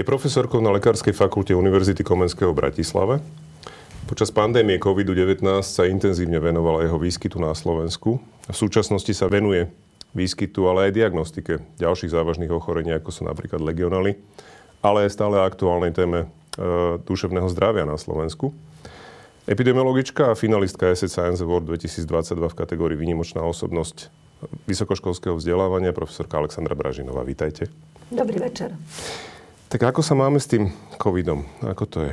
Je profesorkou na Lekárskej fakulte Univerzity Komenského v Bratislave. Počas pandémie COVID-19 sa intenzívne venovala jeho výskytu na Slovensku. V súčasnosti sa venuje výskytu, ale aj diagnostike ďalších závažných ochorení, ako sú napríklad legionály, ale aj stále aktuálnej téme e, duševného zdravia na Slovensku. Epidemiologička a finalistka Asset Science Award 2022 v kategórii Výnimočná osobnosť vysokoškolského vzdelávania, profesorka Alexandra Bražinová. Vítajte. Dobrý večer. Tak ako sa máme s tým covidom? Ako to je?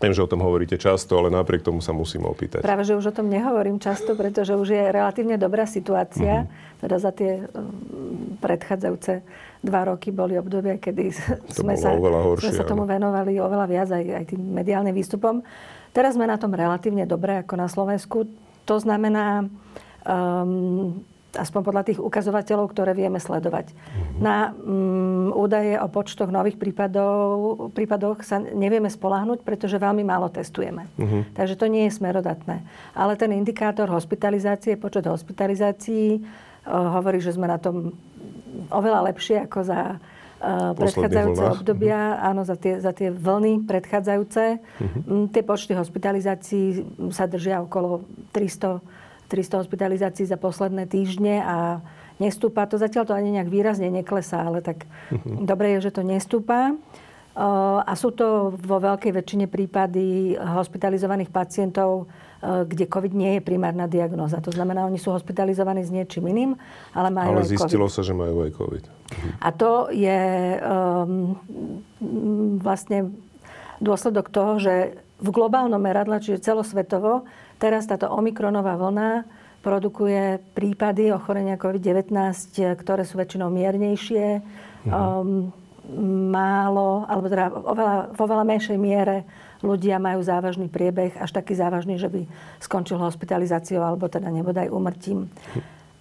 Viem, že o tom hovoríte často, ale napriek tomu sa musím opýtať. Práve, že už o tom nehovorím často, pretože už je relatívne dobrá situácia. Mm-hmm. Teda za tie um, predchádzajúce dva roky boli obdobia, kedy to sme, sa, horšie, sme sa tomu venovali oveľa viac aj, aj tým mediálnym výstupom. Teraz sme na tom relatívne dobre ako na Slovensku. To znamená, um, aspoň podľa tých ukazovateľov, ktoré vieme sledovať. Mm-hmm. Na um, údaje o počtoch nových prípadov, prípadoch sa nevieme spolahnuť, pretože veľmi málo testujeme. Mm-hmm. Takže to nie je smerodatné. Ale ten indikátor hospitalizácie, počet hospitalizácií uh, hovorí, že sme na tom oveľa lepšie ako za uh, predchádzajúce vlnách. obdobia, mm-hmm. áno, za tie, za tie vlny predchádzajúce. Mm-hmm. Tie počty hospitalizácií sa držia okolo 300 300 hospitalizácií za posledné týždne a nestúpa to. Zatiaľ to ani nejak výrazne neklesá, ale tak uh-huh. dobre je, že to nestúpa. A sú to vo veľkej väčšine prípady hospitalizovaných pacientov, kde COVID nie je primárna diagnóza. To znamená, oni sú hospitalizovaní s niečím iným, ale majú ale zistilo COVID. sa, že majú aj COVID. A to je um, vlastne dôsledok toho, že v globálnom meradle, čiže celosvetovo, Teraz táto omikronová vlna produkuje prípady ochorenia COVID-19, ktoré sú väčšinou miernejšie, mhm. um, málo, alebo teda oveľa, vo veľa menšej miere ľudia majú závažný priebeh, až taký závažný, že by skončil hospitalizáciou alebo teda nebodaj umrtím.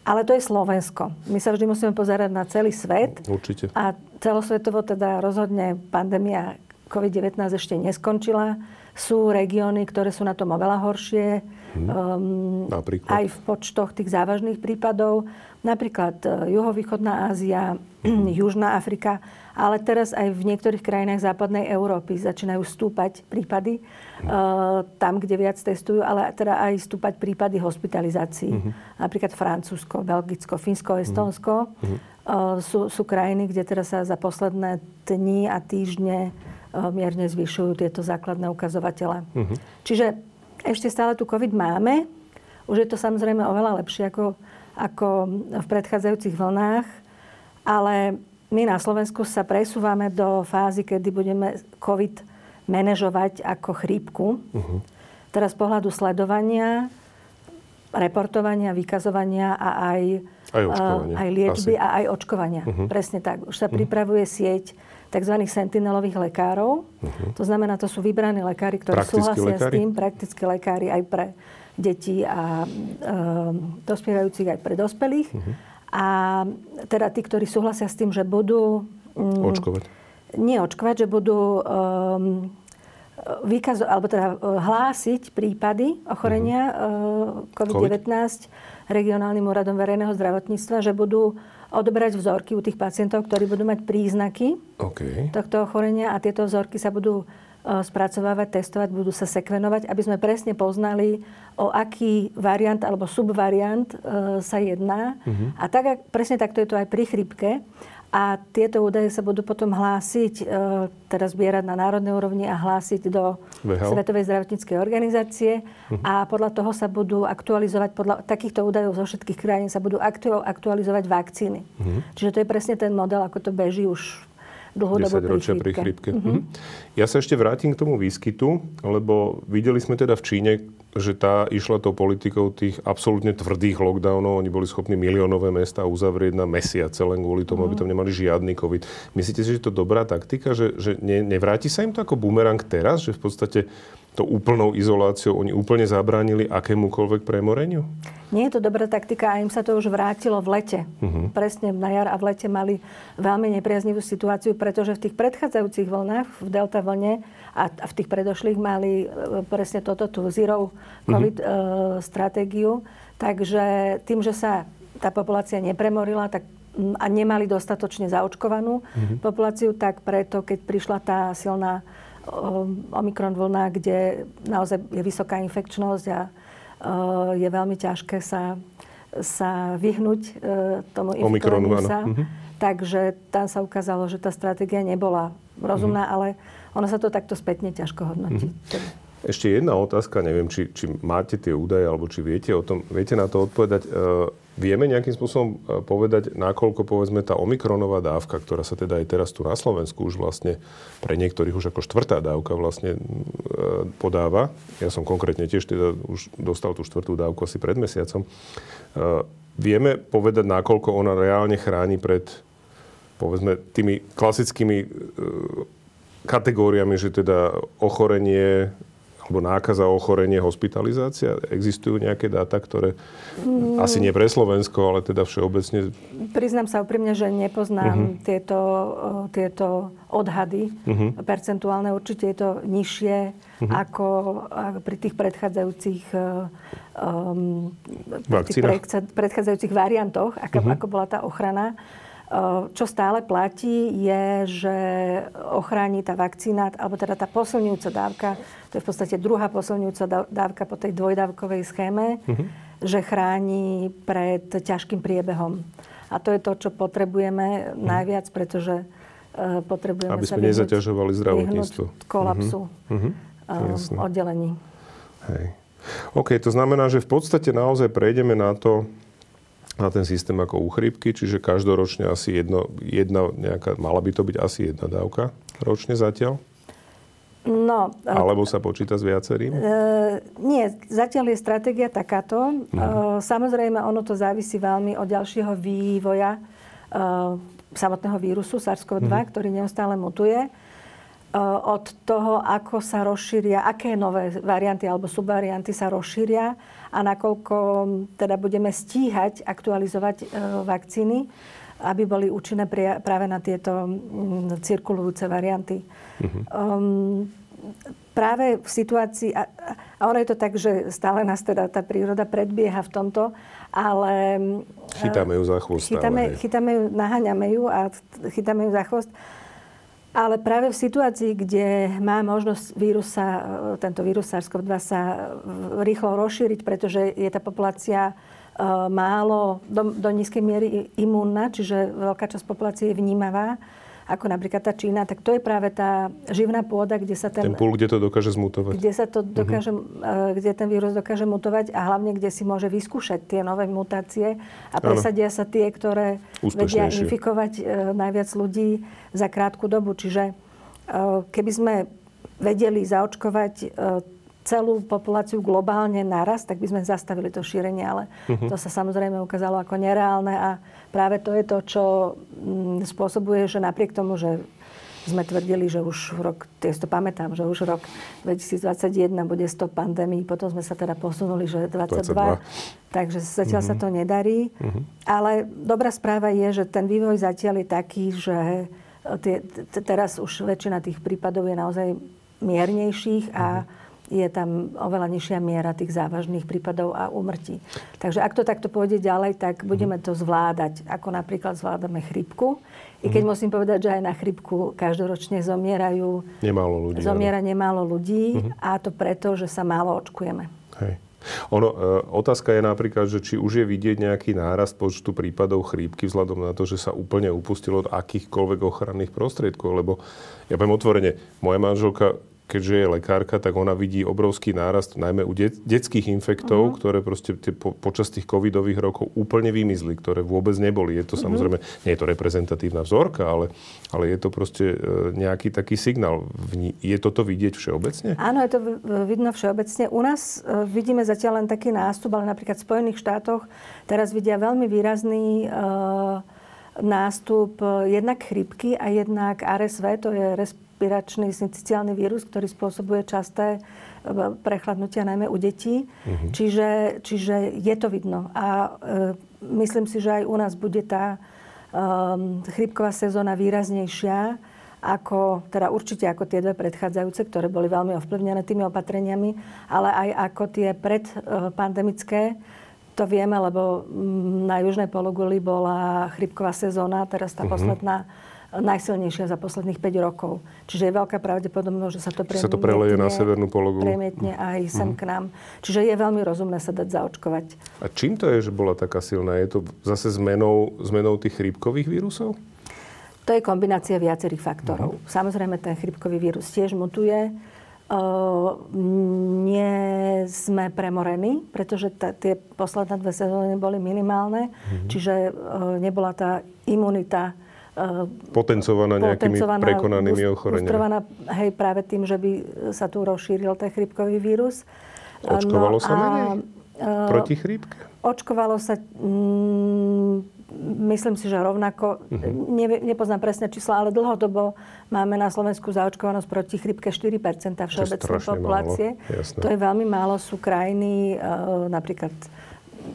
Ale to je Slovensko. My sa vždy musíme pozerať na celý svet. Určite. A celosvetovo teda rozhodne pandémia COVID-19 ešte neskončila sú regióny, ktoré sú na tom oveľa horšie. Hmm. Um, aj v počtoch tých závažných prípadov. Napríklad uh, juhovýchodná Ázia, hmm. Južná Afrika, ale teraz aj v niektorých krajinách západnej Európy začínajú stúpať prípady. Hmm. Uh, tam, kde viac testujú, ale teda aj stúpať prípady hospitalizácií. Hmm. Napríklad Francúzsko, Belgicko, Fínsko, Estónsko. Hmm. Uh, sú, sú krajiny, kde teraz sa za posledné dni a týždne mierne zvyšujú tieto základné ukazovatele. Uh-huh. Čiže ešte stále tu COVID máme. Už je to samozrejme oveľa lepšie ako, ako v predchádzajúcich vlnách, ale my na Slovensku sa presúvame do fázy, kedy budeme COVID manažovať ako chrípku. Uh-huh. Teraz z pohľadu sledovania, reportovania, vykazovania a aj, aj, uh, aj liečby Asi. a aj očkovania. Uh-huh. Presne tak. Už sa uh-huh. pripravuje sieť tzv. sentinelových lekárov. Uh-huh. To znamená, to sú vybraní lekári, ktorí praktickí súhlasia lekári? s tým, praktickí lekári aj pre deti a e, dospievajúcich aj pre dospelých. Uh-huh. A teda tí, ktorí súhlasia s tým, že budú... Mm, očkovať. Nie očkovať, že budú um, výkazo, alebo teda hlásiť prípady ochorenia uh-huh. COVID-19 COVID? regionálnym úradom verejného zdravotníctva, že budú odoberať vzorky u tých pacientov, ktorí budú mať príznaky okay. tohto ochorenia a tieto vzorky sa budú e, spracovávať, testovať, budú sa sekvenovať, aby sme presne poznali, o aký variant alebo subvariant e, sa jedná. Uh-huh. A tak, presne takto je to aj pri chrypke. A tieto údaje sa budú potom hlásiť, e, teda zbierať na národnej úrovni a hlásiť do VHO. Svetovej zdravotníckej organizácie. Uh-huh. A podľa toho sa budú aktualizovať, podľa takýchto údajov zo všetkých krajín sa budú aktualizovať vakcíny. Uh-huh. Čiže to je presne ten model, ako to beží už dlhú dobu pri chrípke. Pri chrípke. Uh-huh. Ja sa ešte vrátim k tomu výskytu, lebo videli sme teda v Číne, že tá išla tou politikou tých absolútne tvrdých lockdownov. Oni boli schopní miliónové mesta uzavrieť na mesiace len kvôli tomu, mm. aby tam nemali žiadny COVID. Myslíte si, že to dobrá taktika? Že, že ne, nevráti sa im to ako bumerang teraz? Že v podstate to úplnou izoláciou oni úplne zabránili akémukoľvek premoreniu? Nie je to dobrá taktika a im sa to už vrátilo v lete. Uh-huh. Presne na jar a v lete mali veľmi nepriaznivú situáciu, pretože v tých predchádzajúcich vlnách, v delta vlne a, a v tých predošlých mali e, presne toto tú zero COVID uh-huh. stratégiu. Takže tým, že sa tá populácia nepremorila, tak a nemali dostatočne zaočkovanú mm-hmm. populáciu, tak preto, keď prišla tá silná Omikron vlna, kde naozaj je vysoká infekčnosť a je veľmi ťažké sa, sa vyhnúť tomu Omikronu, sa. Mm-hmm. Takže tam sa ukázalo, že tá stratégia nebola rozumná, mm-hmm. ale ono sa to takto spätne ťažko hodnotí. Mm-hmm. Ešte jedna otázka, neviem, či, či máte tie údaje, alebo či viete o tom, viete na to odpovedať. E, vieme nejakým spôsobom e, povedať, nakoľko povedzme tá omikronová dávka, ktorá sa teda aj teraz tu na Slovensku už vlastne pre niektorých už ako štvrtá dávka vlastne e, podáva. Ja som konkrétne tiež teda už dostal tú štvrtú dávku asi pred mesiacom. Vieme povedať, nakoľko ona reálne chráni pred povedzme tými klasickými kategóriami, že teda ochorenie alebo nákaza, ochorenie, hospitalizácia? Existujú nejaké dáta, ktoré mm. asi nie pre Slovensko, ale teda všeobecne? Priznám sa úprimne, že nepoznám uh-huh. tieto, tieto odhady uh-huh. percentuálne. Určite je to nižšie uh-huh. ako, ako pri tých predchádzajúcich um, tých predchádzajúcich variantoch, ako, uh-huh. ako bola tá ochrana. Čo stále platí, je, že ochráni tá vakcína, alebo teda tá posilňujúca dávka, to je v podstate druhá posilňujúca dávka po tej dvojdávkovej schéme, uh-huh. že chráni pred ťažkým priebehom. A to je to, čo potrebujeme uh-huh. najviac, pretože uh, potrebujeme Aby sme sa nezaťažovali zdravotníctvo. kolapsu uh-huh. uh, oddelení. Hej. OK, to znamená, že v podstate naozaj prejdeme na to, na ten systém ako u chrípky, čiže každoročne asi jedno, jedna nejaká, mala by to byť asi jedna dávka ročne zatiaľ? No, e, Alebo sa počíta s viacerým? E, nie, zatiaľ je stratégia takáto. Mhm. E, samozrejme, ono to závisí veľmi od ďalšieho vývoja e, samotného vírusu SARS-CoV-2, mhm. ktorý neustále mutuje. E, od toho, ako sa rozšíria, aké nové varianty alebo subvarianty sa rozšíria a nakoľko teda budeme stíhať aktualizovať e, vakcíny, aby boli účinné práve na tieto cirkulujúce varianty. Um, práve v situácii, a, a ono je to tak, že stále nás teda tá príroda predbieha v tomto, ale... Chytáme ju za chvost. Chytáme, chytáme ju, naháňame ju a chytáme ju za chvost. Ale práve v situácii, kde má možnosť vírusa, e, tento vírus SARS-CoV-2 sa rýchlo rozšíriť, pretože je tá populácia e, málo, do, do nízkej miery imúnna, čiže veľká časť populácie je vnímavá, ako napríklad tá Čína, tak to je práve tá živná pôda, kde sa ten... Ten púl, kde to dokáže zmutovať. Kde sa to mhm. dokáže, uh-huh. kde ten vírus dokáže mutovať a hlavne, kde si môže vyskúšať tie nové mutácie a presadia ano. sa tie, ktoré vedia infikovať uh, najviac ľudí za krátku dobu. Čiže uh, keby sme vedeli zaočkovať uh, celú populáciu globálne naraz, tak by sme zastavili to šírenie, ale uh-huh. to sa samozrejme ukázalo ako nereálne a práve to je to, čo mm, spôsobuje, že napriek tomu, že sme tvrdili, že už rok, ja to pamätám, že už rok 2021 bude 100 pandémií, potom sme sa teda posunuli, že 22, 22. takže zatiaľ uh-huh. sa mhm. to nedarí. Uh-huh. Ale dobrá správa je, že ten vývoj zatiaľ je taký, že tie, teraz už väčšina tých prípadov je naozaj miernejších a uh-huh je tam oveľa nižšia miera tých závažných prípadov a úmrtí. Takže ak to takto pôjde ďalej, tak budeme to zvládať, ako napríklad zvládame chrypku. I keď mm. musím povedať, že aj na chrypku každoročne zomierajú... Nemálo ľudí. Zomiera ale... nemálo ľudí mm-hmm. a to preto, že sa málo očkujeme. Hej. Ono, e, otázka je napríklad, že či už je vidieť nejaký nárast počtu prípadov chrípky vzhľadom na to, že sa úplne upustilo od akýchkoľvek ochranných prostriedkov, lebo ja poviem otvorene, moja manželka keďže je lekárka, tak ona vidí obrovský nárast najmä u det- detských infektov, uh-huh. ktoré proste tie, po, počas tých covidových rokov úplne vymizli, ktoré vôbec neboli. Je to uh-huh. samozrejme, nie je to reprezentatívna vzorka, ale, ale je to proste e, nejaký taký signál. Je toto vidieť všeobecne? Áno, je to vidno všeobecne. U nás e, vidíme zatiaľ len taký nástup, ale napríklad v Spojených štátoch teraz vidia veľmi výrazný e, nástup e, jednak chrypky a jednak RSV, to je respiračný synciciálny vírus, ktorý spôsobuje časté e, prechladnutia najmä u detí. Uh-huh. Čiže, čiže je to vidno. A e, myslím si, že aj u nás bude tá um, chrypková sezóna výraznejšia, ako, teda určite ako tie dve predchádzajúce, ktoré boli veľmi ovplyvnené tými opatreniami, ale aj ako tie predpandemické, To vieme, lebo mm, na južnej pologuli bola chrypková sezóna, teraz tá uh-huh. posledná najsilnejšia za posledných 5 rokov. Čiže je veľká pravdepodobnosť, že sa to sa to preleje na severnú pologulu. Premietne aj sem mm. k nám. Čiže je veľmi rozumné sa dať zaočkovať. A čím to je, že bola taká silná? Je to zase zmenou, zmenou tých chrípkových vírusov? To je kombinácia viacerých faktorov. Uh-huh. Samozrejme, ten chrípkový vírus tiež mutuje. Uh, nie sme premorení, pretože t- tie posledné dve sezóny boli minimálne, uh-huh. čiže uh, nebola tá imunita potencovaná nejakými potencovaná, prekonanými ochoreniami. hej, práve tým, že by sa tu rozšíril ten chrípkový vírus. Očkovalo no, sa menej? Proti chrípke? Očkovalo sa, mm, myslím si, že rovnako, uh-huh. ne, nepoznám presné čísla, ale dlhodobo máme na Slovensku zaočkovanosť proti chrípke 4% všeobecnej populácie. To je veľmi málo. Sú krajiny, uh, napríklad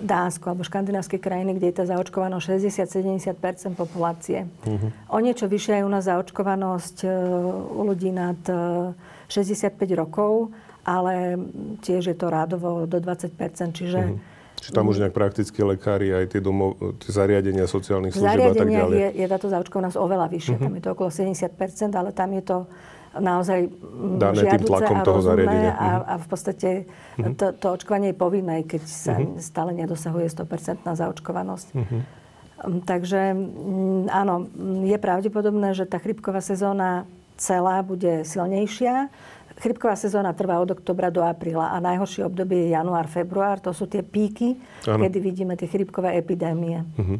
Dánsko alebo škandinávske krajiny, kde je tá zaočkovanosť 60-70 populácie. Uh-huh. O niečo vyššia je u nás zaočkovanosť e, u ľudí nad 65 e, rokov, ale tiež je to rádovo do 20 čiže uh-huh. Čiže tam už nejak prakticky lekári, aj tie, domov, tie zariadenia sociálnych služieb a tak ďalej. je, je táto zaočkovanosť oveľa vyššia. Uh-huh. Tam je to okolo 70% ale tam je to naozaj mm, Dané tým tlakom toho zariadenia. A, mhm. a v podstate uh-huh. to, to očkovanie je povinné, keď sa uh-huh. stále nedosahuje 100% zaočkovanosť. Uh-huh. Takže áno, je pravdepodobné, že tá chrypková sezóna celá bude silnejšia. Chrypková sezóna trvá od oktobra do apríla a najhoršie obdobie je január, február. To sú tie píky, ano. kedy vidíme tie chrypkové epidémie. Uh-huh.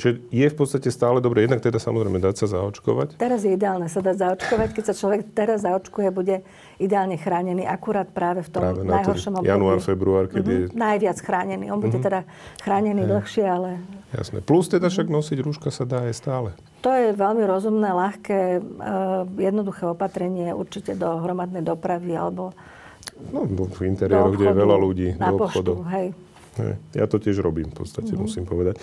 Čiže je v podstate stále dobre, jednak teda samozrejme dať sa zaočkovať? Teraz je ideálne sa dať zaočkovať. Keď sa človek teraz zaočkuje, bude ideálne chránený akurát práve v tom práve najhoršom období. Január, február, keď uh-huh. je... Najviac chránený. On bude uh-huh. teda chránený dlhšie, ale... Jasné. Plus teda však nosiť rúška sa dá aj stále. To je veľmi rozumné, ľahké, eh, jednoduché opatrenie určite do hromadnej dopravy alebo No, v interiéroch, kde je veľa ľudí, na do obchodov. Poštu, hej. hej. Ja to tiež robím, v podstate, mm-hmm. musím povedať.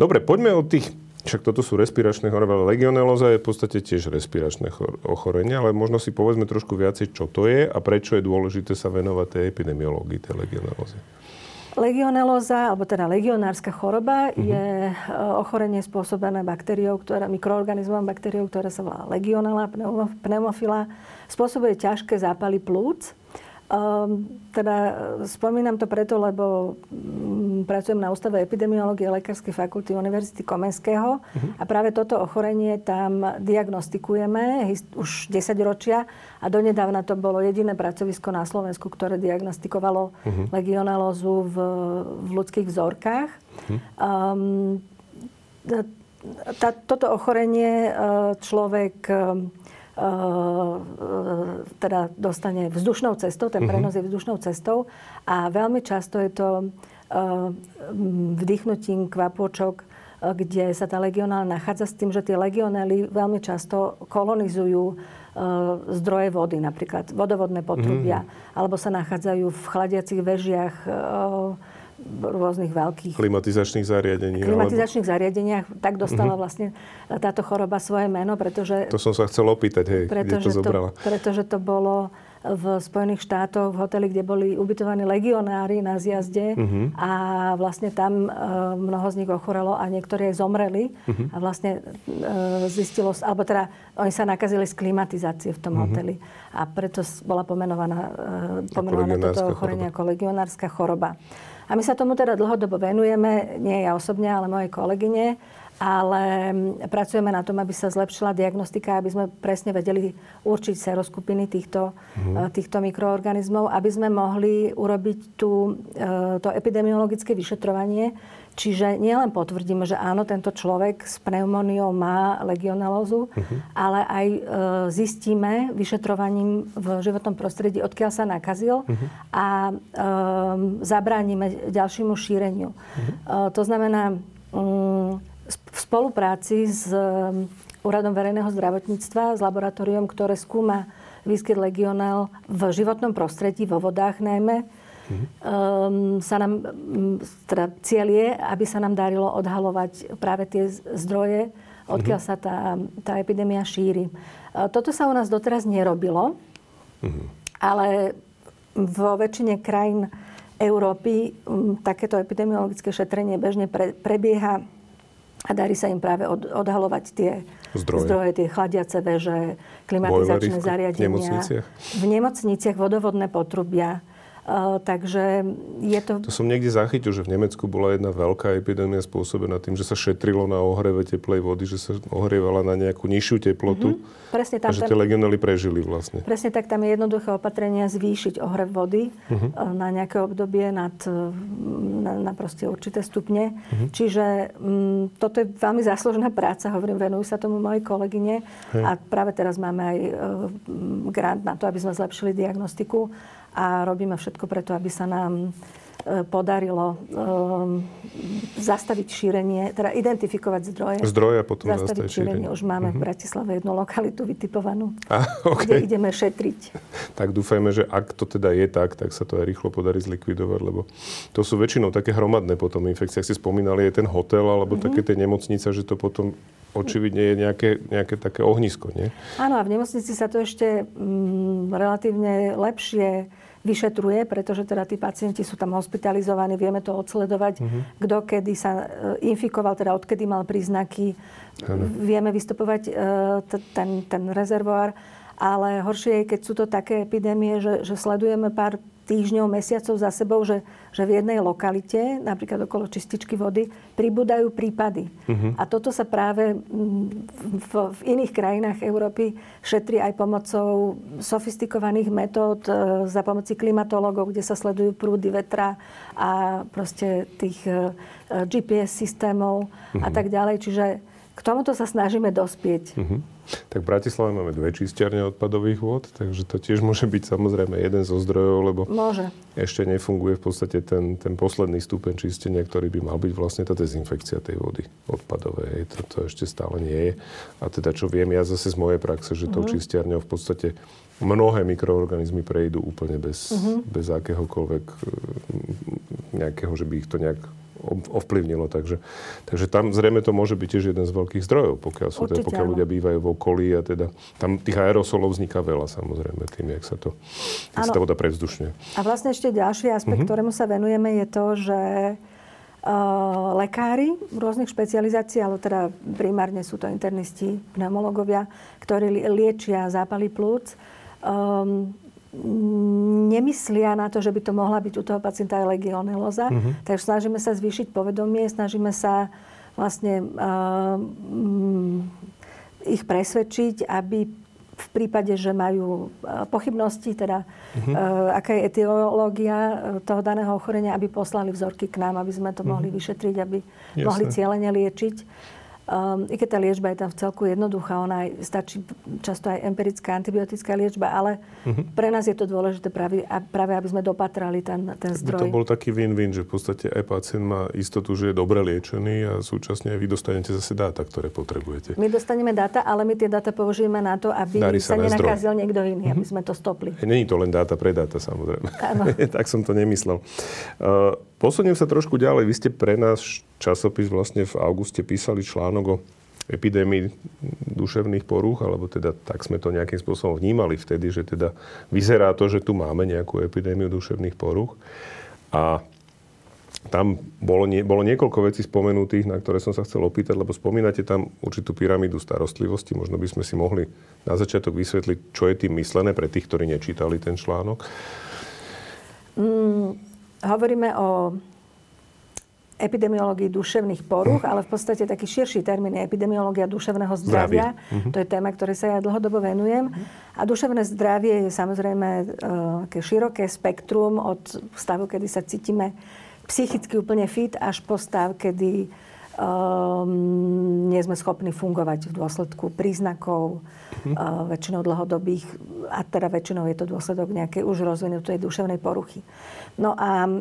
Dobre, poďme od tých však toto sú respiračné choroby, ale legionelóza je v podstate tiež respiračné ochorenie, ale možno si povedzme trošku viacej, čo to je a prečo je dôležité sa venovať tej epidemiológii, tej legionelózy. Legionelóza, alebo teda legionárska choroba, uh-huh. je e, ochorenie spôsobené baktériou, ktorá, mikroorganizmom baktériou, ktorá sa volá legionela pneumofila. Spôsobuje ťažké zápaly plúc teda e, spomínam to preto, lebo um, pracujem na Ústave epidemiológie Lekárskej fakulty Univerzity Komenského uh-huh. a práve toto ochorenie tam diagnostikujeme už 10 ročia a donedávna to bolo jediné pracovisko na Slovensku, ktoré diagnostikovalo uh-huh. legionelózu v, v ľudských vzorkách. Uh-huh. Um, tá, toto ochorenie e, človek Eh, teda dostane vzdušnou cestou, ten mhm. prenos je vzdušnou cestou a veľmi často je to eh, vdýchnutím kvapôčok, kde sa tá legionál nachádza s tým, že tie legionely veľmi často kolonizujú zdroje vody, napríklad vodovodné potrubia, mm. alebo sa nachádzajú v chladiacich vežiach rôznych veľkých... Klimatizačných zariadení. Klimatizačných alebo... zariadeniach. Tak dostala uh-huh. vlastne táto choroba svoje meno, pretože... To som sa chcel opýtať, hej, kde to zobrala. To, pretože to bolo v Spojených štátoch, v hoteli, kde boli ubytovaní legionári na zjazde uh-huh. a vlastne tam uh, mnoho z nich ochorelo a niektorí aj zomreli uh-huh. a vlastne uh, zistilo, alebo teda oni sa nakazili z klimatizácie v tom uh-huh. hoteli a preto bola pomenovaná, uh, pomenovaná toto ochorenie ako legionárska choroba. A my sa tomu teda dlhodobo venujeme, nie ja osobne, ale moje kolegyne, ale pracujeme na tom, aby sa zlepšila diagnostika, aby sme presne vedeli určiť seroskupiny týchto, uh-huh. týchto mikroorganizmov, aby sme mohli urobiť tú, e, to epidemiologické vyšetrovanie, Čiže nielen potvrdíme, že áno, tento človek s pneumóniou má legionelózu, uh-huh. ale aj e, zistíme vyšetrovaním v životnom prostredí, odkiaľ sa nakazil uh-huh. a e, zabránime ďalšiemu šíreniu. Uh-huh. E, to znamená, um, v spolupráci s um, Úradom verejného zdravotníctva, s laboratóriom, ktoré skúma výskyt legionel v životnom prostredí, vo vodách najmä, um, sa nám, teda cieľ je, aby sa nám darilo odhalovať práve tie zdroje, odkiaľ uh-huh. sa tá, tá epidémia šíri. Uh, toto sa u nás doteraz nerobilo, uh-huh. ale vo väčšine krajín Európy takéto epidemiologické šetrenie bežne pre, prebieha a darí sa im práve od, odhalovať tie zdroje. zdroje, tie chladiace veže, klimatizačné zariadenia. V nemocniciach? V nemocniciach vodovodné potrubia takže je to... To som niekde zachytil, že v Nemecku bola jedna veľká epidémia spôsobená tým, že sa šetrilo na ohreve teplej vody, že sa ohrievala na nejakú nižšiu teplotu. Mm-hmm. Presne tam, a že tie legionely prežili vlastne. Presne tak, tam je jednoduché opatrenia zvýšiť ohrev vody mm-hmm. na nejaké obdobie nad, e, na, na proste určité stupne. Mm-hmm. Čiže m, toto je veľmi záslužná práca, hovorím, venujú sa tomu moji kolegyne. Hej. A práve teraz máme aj uh, grant na to, aby sme zlepšili diagnostiku a robíme všetko preto, aby sa nám e, podarilo um, zastaviť šírenie, teda identifikovať zdroje. Zdroje potom zastaviť, šírenie. šírenie. Už máme uh-huh. v Bratislave jednu lokalitu vytipovanú, ah, okay. kde ideme šetriť. Tak dúfajme, že ak to teda je tak, tak sa to aj rýchlo podarí zlikvidovať, lebo to sú väčšinou také hromadné potom infekcie. Ak si spomínali, je ten hotel alebo uh-huh. také tie nemocnice, že to potom očividne je nejaké, nejaké také ohnisko, nie? Áno, a v nemocnici sa to ešte mm, relatívne lepšie vyšetruje, pretože teda tí pacienti sú tam hospitalizovaní, vieme to odsledovať, uh-huh. kto kedy sa e, infikoval, teda odkedy mal príznaky, ano. vieme vystupovať e, ten, ten rezervoár, ale horšie je, keď sú to také epidémie, že, že sledujeme pár týždňov, mesiacov za sebou, že, že v jednej lokalite, napríklad okolo čističky vody, pribúdajú prípady. Uh-huh. A toto sa práve v, v iných krajinách Európy šetrí aj pomocou sofistikovaných metód e, za pomoci klimatológov, kde sa sledujú prúdy vetra a proste tých e, GPS systémov uh-huh. a mhm. tak ďalej. Čiže k tomuto sa snažíme dospieť. Uh-huh. Tak v Bratislave máme dve čistiarne odpadových vôd, takže to tiež môže byť samozrejme jeden zo zdrojov, lebo môže. ešte nefunguje v podstate ten, ten posledný stupeň čistenia, ktorý by mal byť vlastne tá dezinfekcia tej vody odpadovej. To, to ešte stále nie je. A teda čo viem ja zase z mojej praxe, že tou uh-huh. čistiarňou v podstate mnohé mikroorganizmy prejdú úplne bez, uh-huh. bez akéhokoľvek nejakého, že by ich to nejak ovplyvnilo. Takže, takže tam zrejme to môže byť tiež jeden z veľkých zdrojov, pokiaľ, sú teda, pokiaľ ľudia bývajú v okolí a teda tam tých aerosolov vzniká veľa samozrejme tým, jak sa to, jak sa tá voda prevzdušne. A vlastne ešte ďalší aspekt, mm-hmm. ktorému sa venujeme, je to, že uh, lekári rôznych špecializácií, ale teda primárne sú to internisti, pneumologovia, ktorí liečia zápaly plúc, um, nemyslia na to, že by to mohla byť u toho pacienta aj legionelóza. Uh-huh. Takže snažíme sa zvýšiť povedomie, snažíme sa vlastne uh, ich presvedčiť, aby v prípade, že majú pochybnosti, teda uh-huh. uh, aká je etiológia toho daného ochorenia, aby poslali vzorky k nám, aby sme to uh-huh. mohli vyšetriť, aby Jasne. mohli cieľene liečiť. Um, I keď tá liečba je tam v celku jednoduchá, ona aj, stačí často aj empirická antibiotická liečba, ale uh-huh. pre nás je to dôležité práve, práve aby sme dopatrali ten, ten zdroj. To bol taký win-win, že v podstate aj pacient má istotu, že je dobre liečený a súčasne aj vy dostanete zase dáta, ktoré potrebujete. My dostaneme dáta, ale my tie dáta použijeme na to, aby sa, sa nenakázil zdroj. niekto iný, uh-huh. aby sme to stopli. Není to len dáta pre dáta, samozrejme. tak som to nemyslel. Uh, Posuniem sa trošku ďalej. Vy ste pre nás časopis vlastne v auguste písali článok o epidémii duševných porúch, alebo teda tak sme to nejakým spôsobom vnímali vtedy, že teda vyzerá to, že tu máme nejakú epidémiu duševných porúch. A tam bolo, nie, bolo niekoľko vecí spomenutých, na ktoré som sa chcel opýtať, lebo spomínate tam určitú pyramídu starostlivosti. Možno by sme si mohli na začiatok vysvetliť, čo je tým myslené pre tých, ktorí nečítali ten článok. Mm, hovoríme o epidemiológii duševných poruch, ale v podstate taký širší termín je epidemiológia duševného zdravia. zdravia. To je téma, ktoré sa ja dlhodobo venujem. A duševné zdravie je samozrejme uh, široké spektrum od stavu, kedy sa cítime psychicky úplne fit, až po stav, kedy um, nie sme schopní fungovať v dôsledku príznakov, uh, väčšinou dlhodobých, a teda väčšinou je to dôsledok nejakej už rozvinutej duševnej poruchy. No a e,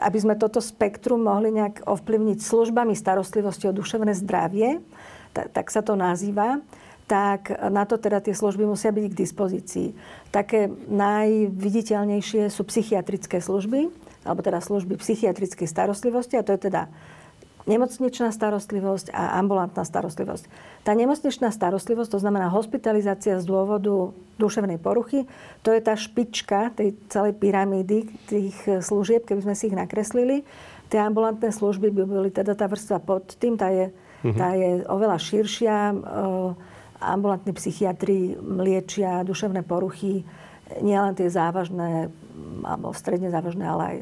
aby sme toto spektrum mohli nejak ovplyvniť službami starostlivosti o duševné zdravie, tak sa to nazýva, tak na to teda tie služby musia byť k dispozícii. Také najviditeľnejšie sú psychiatrické služby, alebo teda služby psychiatrickej starostlivosti, a to je teda nemocničná starostlivosť a ambulantná starostlivosť. Tá nemocničná starostlivosť, to znamená hospitalizácia z dôvodu duševnej poruchy, to je tá špička tej celej pyramídy tých služieb, keby sme si ich nakreslili. Tie ambulantné služby by boli teda tá vrstva pod tým, tá je, uh-huh. tá je oveľa širšia. Ambulantní psychiatri liečia duševné poruchy, nielen tie závažné, alebo stredne závažné, ale aj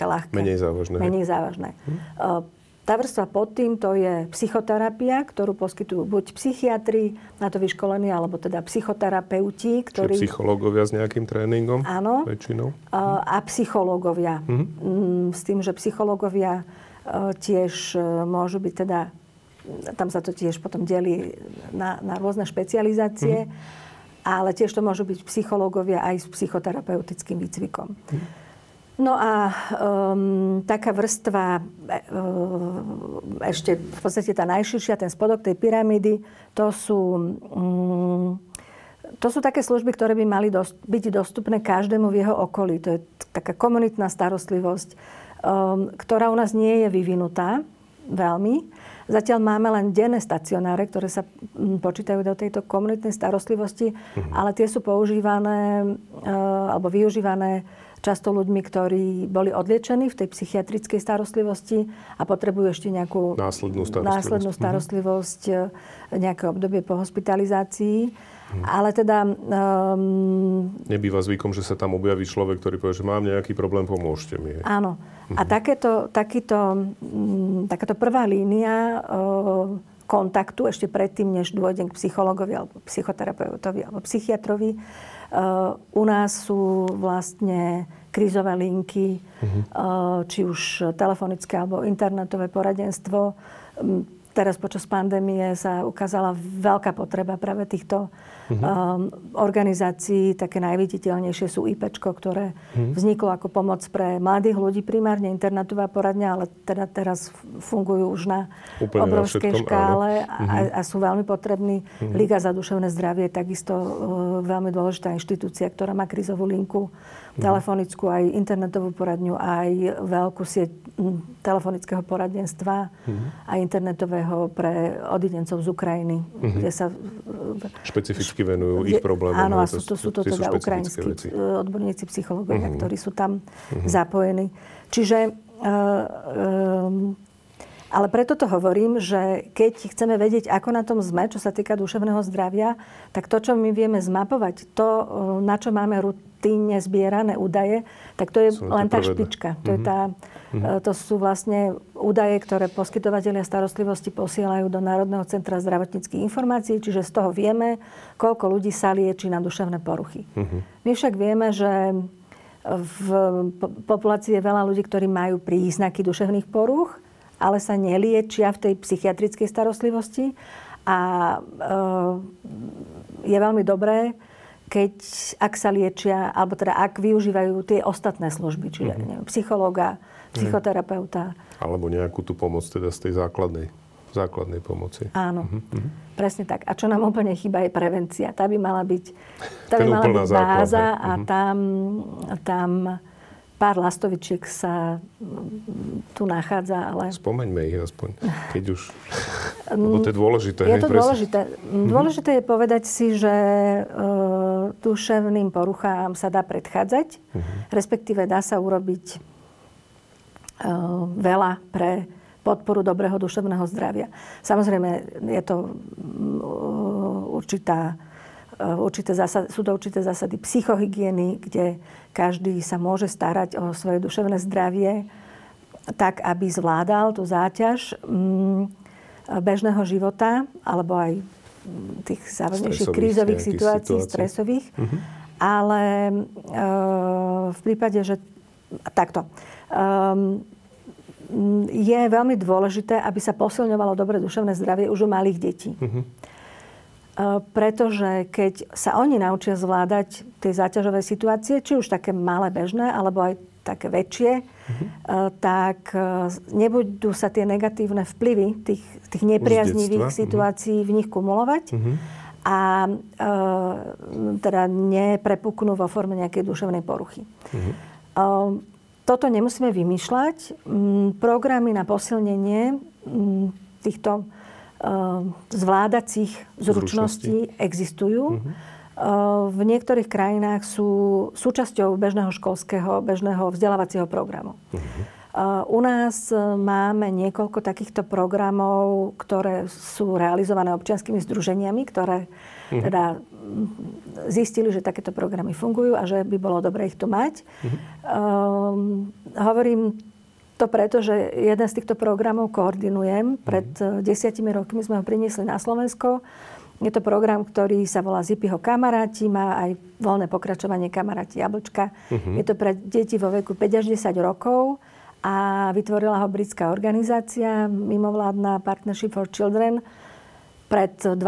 ľahké. Menej závažné. Menej závažné. Uh-huh. Tá vrstva pod tým to je psychoterapia, ktorú poskytujú buď psychiatri, na to vyškolení, alebo teda psychoterapeuti, ktorí... Čiže psychológovia s nejakým tréningom? Áno. Väčšinou? A psychológovia. Mm-hmm. S tým, že psychológovia e, tiež e, môžu byť teda... Tam sa to tiež potom delí na, na rôzne špecializácie, mm-hmm. ale tiež to môžu byť psychológovia aj s psychoterapeutickým výcvikom. Mm-hmm. No a um, taká vrstva, um, ešte v podstate tá najširšia, ten spodok tej pyramídy, to sú, um, to sú také služby, ktoré by mali dost, byť dostupné každému v jeho okolí. To je taká komunitná starostlivosť, um, ktorá u nás nie je vyvinutá veľmi. Zatiaľ máme len denné stacionáre, ktoré sa počítajú do tejto komunitnej starostlivosti, mhm. ale tie sú používané uh, alebo využívané často ľuďmi, ktorí boli odliečení v tej psychiatrickej starostlivosti a potrebujú ešte nejakú následnú starostlivosť, následnú mhm. starostlivosť mm-hmm. nejaké obdobie po hospitalizácii. Mm-hmm. Ale teda... Um, Nebýva zvykom, že sa tam objaví človek, ktorý povie, že mám nejaký problém, pomôžte mi. Áno. Mm-hmm. A mhm. takéto, takýto, m, takáto prvá línia uh, kontaktu ešte predtým, než dôjdem k psychologovi alebo psychoterapeutovi alebo psychiatrovi, u nás sú vlastne krízové linky, uh-huh. či už telefonické alebo internetové poradenstvo. Teraz počas pandémie sa ukázala veľká potreba práve týchto uh-huh. um, organizácií. Také najviditeľnejšie sú IP, ktoré uh-huh. vzniklo ako pomoc pre mladých ľudí, primárne internetová poradňa, ale teda teraz fungujú už na Úplne obrovskej na škále a, a sú veľmi potrební. Uh-huh. Liga za duševné zdravie je takisto uh, veľmi dôležitá inštitúcia, ktorá má krizovú linku telefonickú, aj internetovú poradňu, aj veľkú sieť telefonického poradenstva uh-huh. a internetového pre odidencov z Ukrajiny, uh-huh. kde sa... Špecificky venujú ich problémom. Áno, a sú to, sú to teda sú ukrajinskí veci. E, odborníci, psychológovia, uh-huh. ktorí sú tam uh-huh. zapojení. Čiže... Uh, um, ale preto to hovorím, že keď chceme vedieť, ako na tom sme, čo sa týka duševného zdravia, tak to, čo my vieme zmapovať, to, na čo máme rutínne zbierané údaje, tak to je Sú len tá špička. To, mm-hmm. je mhm. tá, mm-hmm. to sú vlastne údaje, ktoré poskytovateľia starostlivosti posielajú do Národného centra zdravotníckých informácií, čiže z toho vieme, koľko ľudí sa lieči na duševné poruchy. Mm-hmm. My však vieme, že v populácii je veľa ľudí, ktorí majú príznaky duševných poruch, ale sa neliečia v tej psychiatrickej starostlivosti. A e, je veľmi dobré, keď, ak sa liečia, alebo teda ak využívajú tie ostatné služby, čiže mm-hmm. neviem, psychológa, psychoterapeuta. Alebo nejakú tú pomoc teda z tej základnej, základnej pomoci. Áno, mm-hmm. presne tak. A čo nám úplne chýba je prevencia. Tá by mala byť, tá by mala byť báza a mm-hmm. tam, tam pár lastovičiek sa tu nachádza, ale... Spomeňme ich aspoň, keď už... Lebo to je dôležité. Je to dôležité. Mm-hmm. Dôležité je povedať si, že uh, duševným poruchám sa dá predchádzať, mm-hmm. respektíve dá sa urobiť uh, veľa pre podporu dobrého duševného zdravia. Samozrejme, je to uh, určitá určité zásady, sú to určité zásady psychohygieny, kde každý sa môže starať o svoje duševné zdravie tak, aby zvládal tú záťaž mm, bežného života alebo aj tých závažnejších krízových situácií, situácií, stresových. Uh-huh. Ale e, v prípade, že takto. Um, je veľmi dôležité, aby sa posilňovalo dobre duševné zdravie už u malých detí. Uh-huh. Eh, pretože keď sa oni naučia zvládať tie záťažové situácie, či už také malé bežné, alebo aj také väčšie, mm-hmm. tak eh, nebudú sa tie negatívne vplyvy tých, tých nepriaznivých mhm. situácií mm-hmm. v nich kumulovať mm-hmm. a e, teda neprepuknú vo forme nejakej duševnej poruchy. Mm-hmm. E, toto nemusíme vymýšľať. Programy na posilnenie týchto zvládacích zručností existujú. Uh-huh. V niektorých krajinách sú súčasťou bežného školského, bežného vzdelávacieho programu. Uh-huh. U nás máme niekoľko takýchto programov, ktoré sú realizované občianskými združeniami, ktoré uh-huh. teda zistili, že takéto programy fungujú a že by bolo dobre ich tu mať. Uh-huh. Um, hovorím to preto, že jeden z týchto programov koordinujem. Pred uh-huh. desiatimi rokmi sme ho priniesli na Slovensko. Je to program, ktorý sa volá Zipiho kamaráti, má aj voľné pokračovanie kamaráti Jablčka. Uh-huh. Je to pre deti vo veku 5 až 10 rokov a vytvorila ho britská organizácia mimovládna Partnership for Children pred 20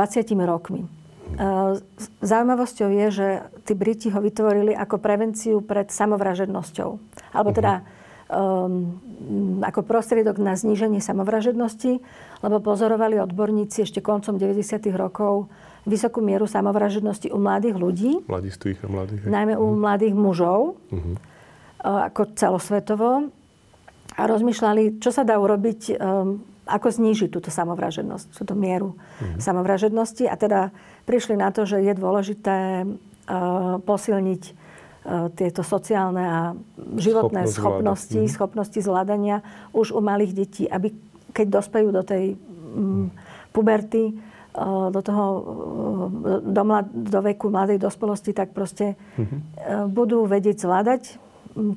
rokmi. Uh-huh. Zaujímavosťou je, že tí Briti ho vytvorili ako prevenciu pred samovražednosťou. Alebo teda um, ako prostriedok na zníženie samovražednosti, lebo pozorovali odborníci ešte koncom 90. rokov vysokú mieru samovražednosti u mladých ľudí. Mladistvých a mladých. Najmä u uh-huh. mladých mužov, uh-huh. ako celosvetovo. A rozmýšľali, čo sa dá urobiť, um, ako znížiť túto samovražednosť, túto mieru uh-huh. samovražednosti. A teda prišli na to, že je dôležité uh, posilniť tieto sociálne a životné Schopnosť schopnosti, zvládať. Mhm. schopnosti zvládania už u malých detí, aby keď dospejú do tej mm, puberty, e, do toho e, do, mlad, do veku mladej dospelosti, tak proste mm-hmm. budú vedieť zvládať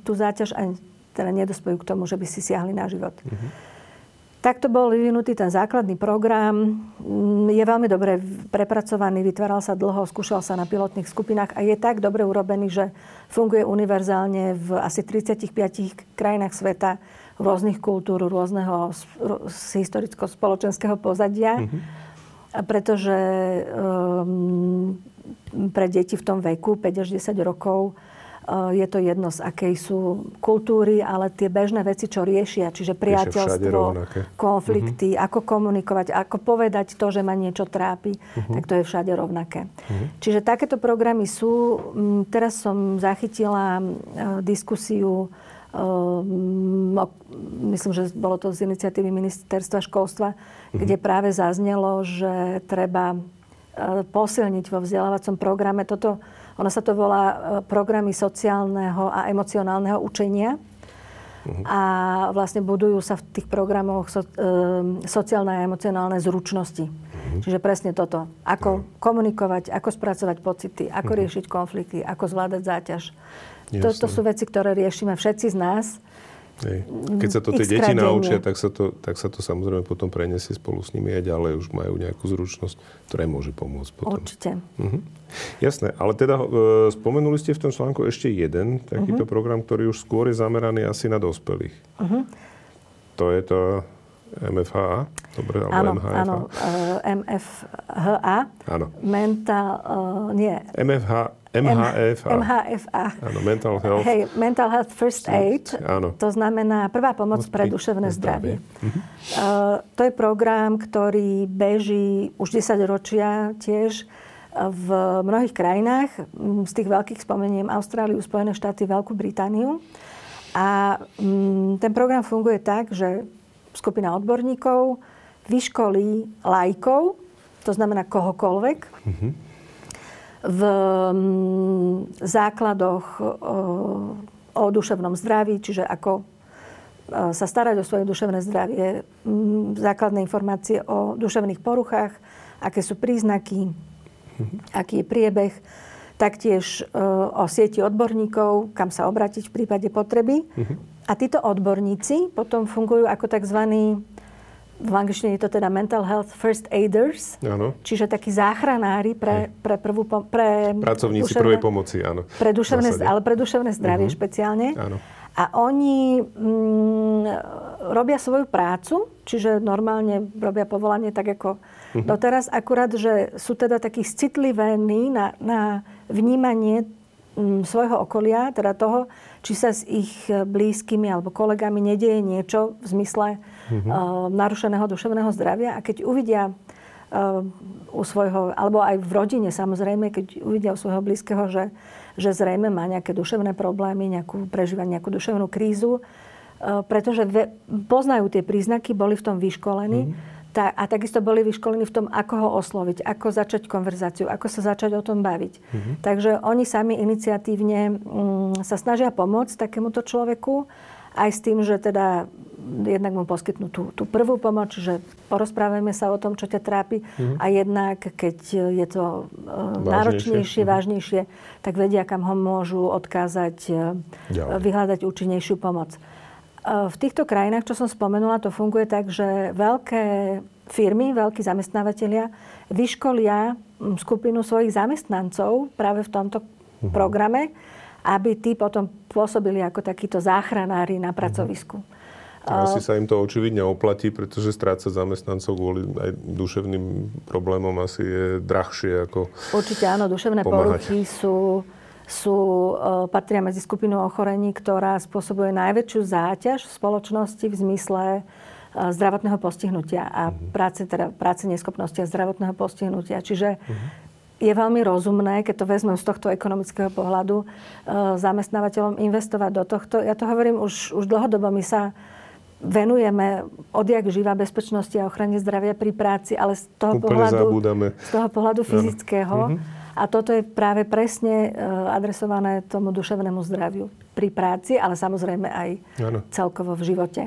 tú záťaž a teda nedospejú k tomu, že by si siahli na život. Mm-hmm. Takto bol vyvinutý ten základný program. Mm, je veľmi dobre prepracovaný, vytváral sa dlho, skúšal sa na pilotných skupinách a je tak dobre urobený, že funguje univerzálne v asi 35 krajinách sveta rôznych kultúr, rôzneho historicko-spoločenského pozadia. Mm-hmm. Pretože um, pre deti v tom veku, 5 až 10 rokov, je to jedno z akej sú kultúry, ale tie bežné veci, čo riešia, čiže priateľstvo, konflikty, uh-huh. ako komunikovať, ako povedať to, že ma niečo trápi, uh-huh. tak to je všade rovnaké. Uh-huh. Čiže takéto programy sú. Teraz som zachytila diskusiu myslím, že bolo to z iniciatívy ministerstva školstva, uh-huh. kde práve zaznelo, že treba posilniť vo vzdelávacom programe toto ono sa to volá e, programy sociálneho a emocionálneho učenia. Uh-huh. A vlastne budujú sa v tých programoch so, e, sociálne a emocionálne zručnosti. Uh-huh. Čiže presne toto. Ako uh-huh. komunikovať, ako spracovať pocity, ako uh-huh. riešiť konflikty, ako zvládať záťaž. Toto sú veci, ktoré riešime všetci z nás. Hej. Keď sa to tie deti naučia, tak sa, to, tak sa to samozrejme potom preniesie spolu s nimi aj ďalej. Už majú nejakú zručnosť, ktorá im môže pomôcť potom. Určite. Uh-huh. Jasné, ale teda e, spomenuli ste v tom článku ešte jeden takýto uh-huh. program, ktorý už skôr je zameraný asi na dospelých. Uh-huh. To je to MFHA? Dobre, alebo áno, MHFA? Áno, e, MFHA. Áno. Mental, uh, nie. MFH, MHFA. MHFA. Áno, Mental Health. Hej, Mental Health First Aid. Áno. To znamená prvá pomoc pre duševné zdravie. zdravie. Uh, to je program, ktorý beží už 10 ročia tiež v mnohých krajinách. Z tých veľkých spomeniem Austráliu, Spojené štáty, Veľkú Britániu. A ten program funguje tak, že skupina odborníkov vyškolí lajkov, to znamená kohokoľvek, uh-huh v mm, základoch o duševnom zdraví, čiže ako sa starať o svoje duševné zdravie, mm, základné informácie o duševných poruchách, aké sú príznaky, aký je priebeh, taktiež o sieti odborníkov, kam sa obrátiť v prípade potreby. A títo odborníci potom fungujú ako tzv v angličtine je to teda mental health first aiders, ano. čiže takí záchranári pre, pre prvú pre Pracovníci duševné, prvej pomoci, áno. Pre duševné, ale pre duševné zdravie uh-huh. špeciálne. Áno. A oni mm, robia svoju prácu, čiže normálne robia povolanie tak ako uh-huh. doteraz, akurát, že sú teda takí citlivení na, na vnímanie mm, svojho okolia, teda toho, či sa s ich blízkymi alebo kolegami nedieje niečo v zmysle uh-huh. narušeného duševného zdravia. A keď uvidia u svojho, alebo aj v rodine samozrejme, keď uvidia u svojho blízkeho, že, že zrejme má nejaké duševné problémy, nejakú, prežíva nejakú duševnú krízu, pretože poznajú tie príznaky, boli v tom vyškolení. Mm tá, a takisto boli vyškolení v tom, ako ho osloviť, ako začať konverzáciu, ako sa začať o tom baviť. Mm-hmm. Takže oni sami iniciatívne mm, sa snažia pomôcť takémuto človeku, aj s tým, že teda jednak mu poskytnú tú, tú prvú pomoc, že porozprávame sa o tom, čo ťa trápi mm-hmm. a jednak, keď je to uh, náročnejšie, mm-hmm. vážnejšie, tak vedia, kam ho môžu odkázať, uh, vyhľadať účinnejšiu pomoc. V týchto krajinách, čo som spomenula, to funguje tak, že veľké firmy, veľkí zamestnávateľia vyškolia skupinu svojich zamestnancov práve v tomto uh-huh. programe, aby tí potom pôsobili ako takíto záchranári na pracovisku. Uh-huh. Asi sa im to očividne oplatí, pretože strácať zamestnancov kvôli aj duševným problémom asi je drahšie ako Určite áno, duševné pomáhať. poruchy sú sú, e, patria medzi skupinu ochorení, ktorá spôsobuje najväčšiu záťaž v spoločnosti v zmysle e, zdravotného postihnutia a mhm. práce, teda práce neschopnosti a zdravotného postihnutia. Čiže uh-huh. je veľmi rozumné, keď to vezmem z tohto ekonomického pohľadu, e, zamestnávateľom investovať do tohto. Ja to hovorím už, už dlhodobo. My sa venujeme odjak živa bezpečnosti a ochrane zdravia pri práci, ale z toho, pohľadu, z toho pohľadu fyzického. Uh-huh a toto je práve presne e, adresované tomu duševnému zdraviu pri práci, ale samozrejme aj ano. celkovo v živote.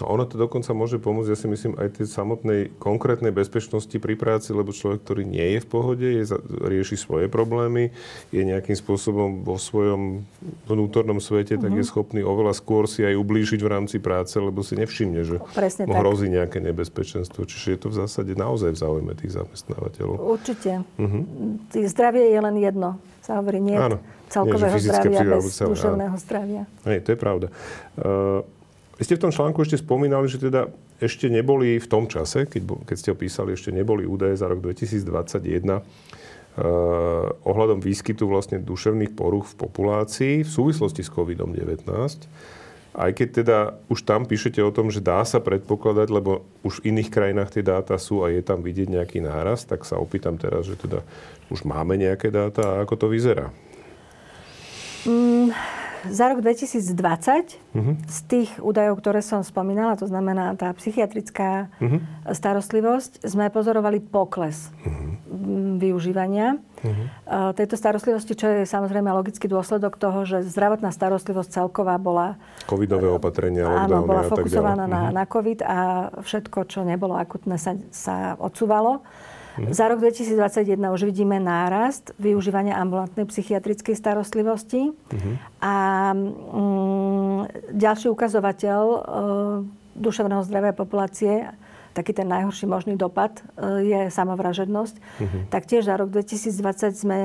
No ono to dokonca môže pomôcť, ja si myslím, aj tej samotnej konkrétnej bezpečnosti pri práci, lebo človek, ktorý nie je v pohode, je, rieši svoje problémy, je nejakým spôsobom vo svojom vnútornom svete, mm-hmm. tak je mhm. schopný oveľa skôr si aj ublížiť v rámci práce, lebo si nevšimne, že Presne mu hrozí nejaké nebezpečenstvo. Čiže je to v zásade naozaj v záujme tých zamestnávateľov. Určite. Mm-hmm. Zdravie je len jedno. Sa hovorí, nie Áno. celkového nie, zdravia bez duševného zdravia. Hej, to je pravda. Uh, vy ste v tom článku ešte spomínali, že teda ešte neboli v tom čase, keď, keď ste ho ešte neboli údaje za rok 2021 Uh, eh, ohľadom výskytu vlastne duševných poruch v populácii v súvislosti s COVID-19. Aj keď teda už tam píšete o tom, že dá sa predpokladať, lebo už v iných krajinách tie dáta sú a je tam vidieť nejaký náraz, tak sa opýtam teraz, že teda už máme nejaké dáta a ako to vyzerá? Mm, za rok 2020 uh-huh. z tých údajov, ktoré som spomínala, to znamená tá psychiatrická uh-huh. starostlivosť, sme pozorovali pokles uh-huh. využívania uh-huh. tejto starostlivosti, čo je samozrejme logický dôsledok toho, že zdravotná starostlivosť celková bola... Covidové opatrenia, Áno, bola fokusovaná na, uh-huh. na COVID a všetko, čo nebolo akutné, sa, sa odsúvalo. Mm-hmm. Za rok 2021 už vidíme nárast využívania ambulantnej psychiatrickej starostlivosti. Mm-hmm. A mm, ďalší ukazovateľ e, duševného zdravia populácie, taký ten najhorší možný dopad, e, je samovražednosť. Mm-hmm. Taktiež za rok 2020 sme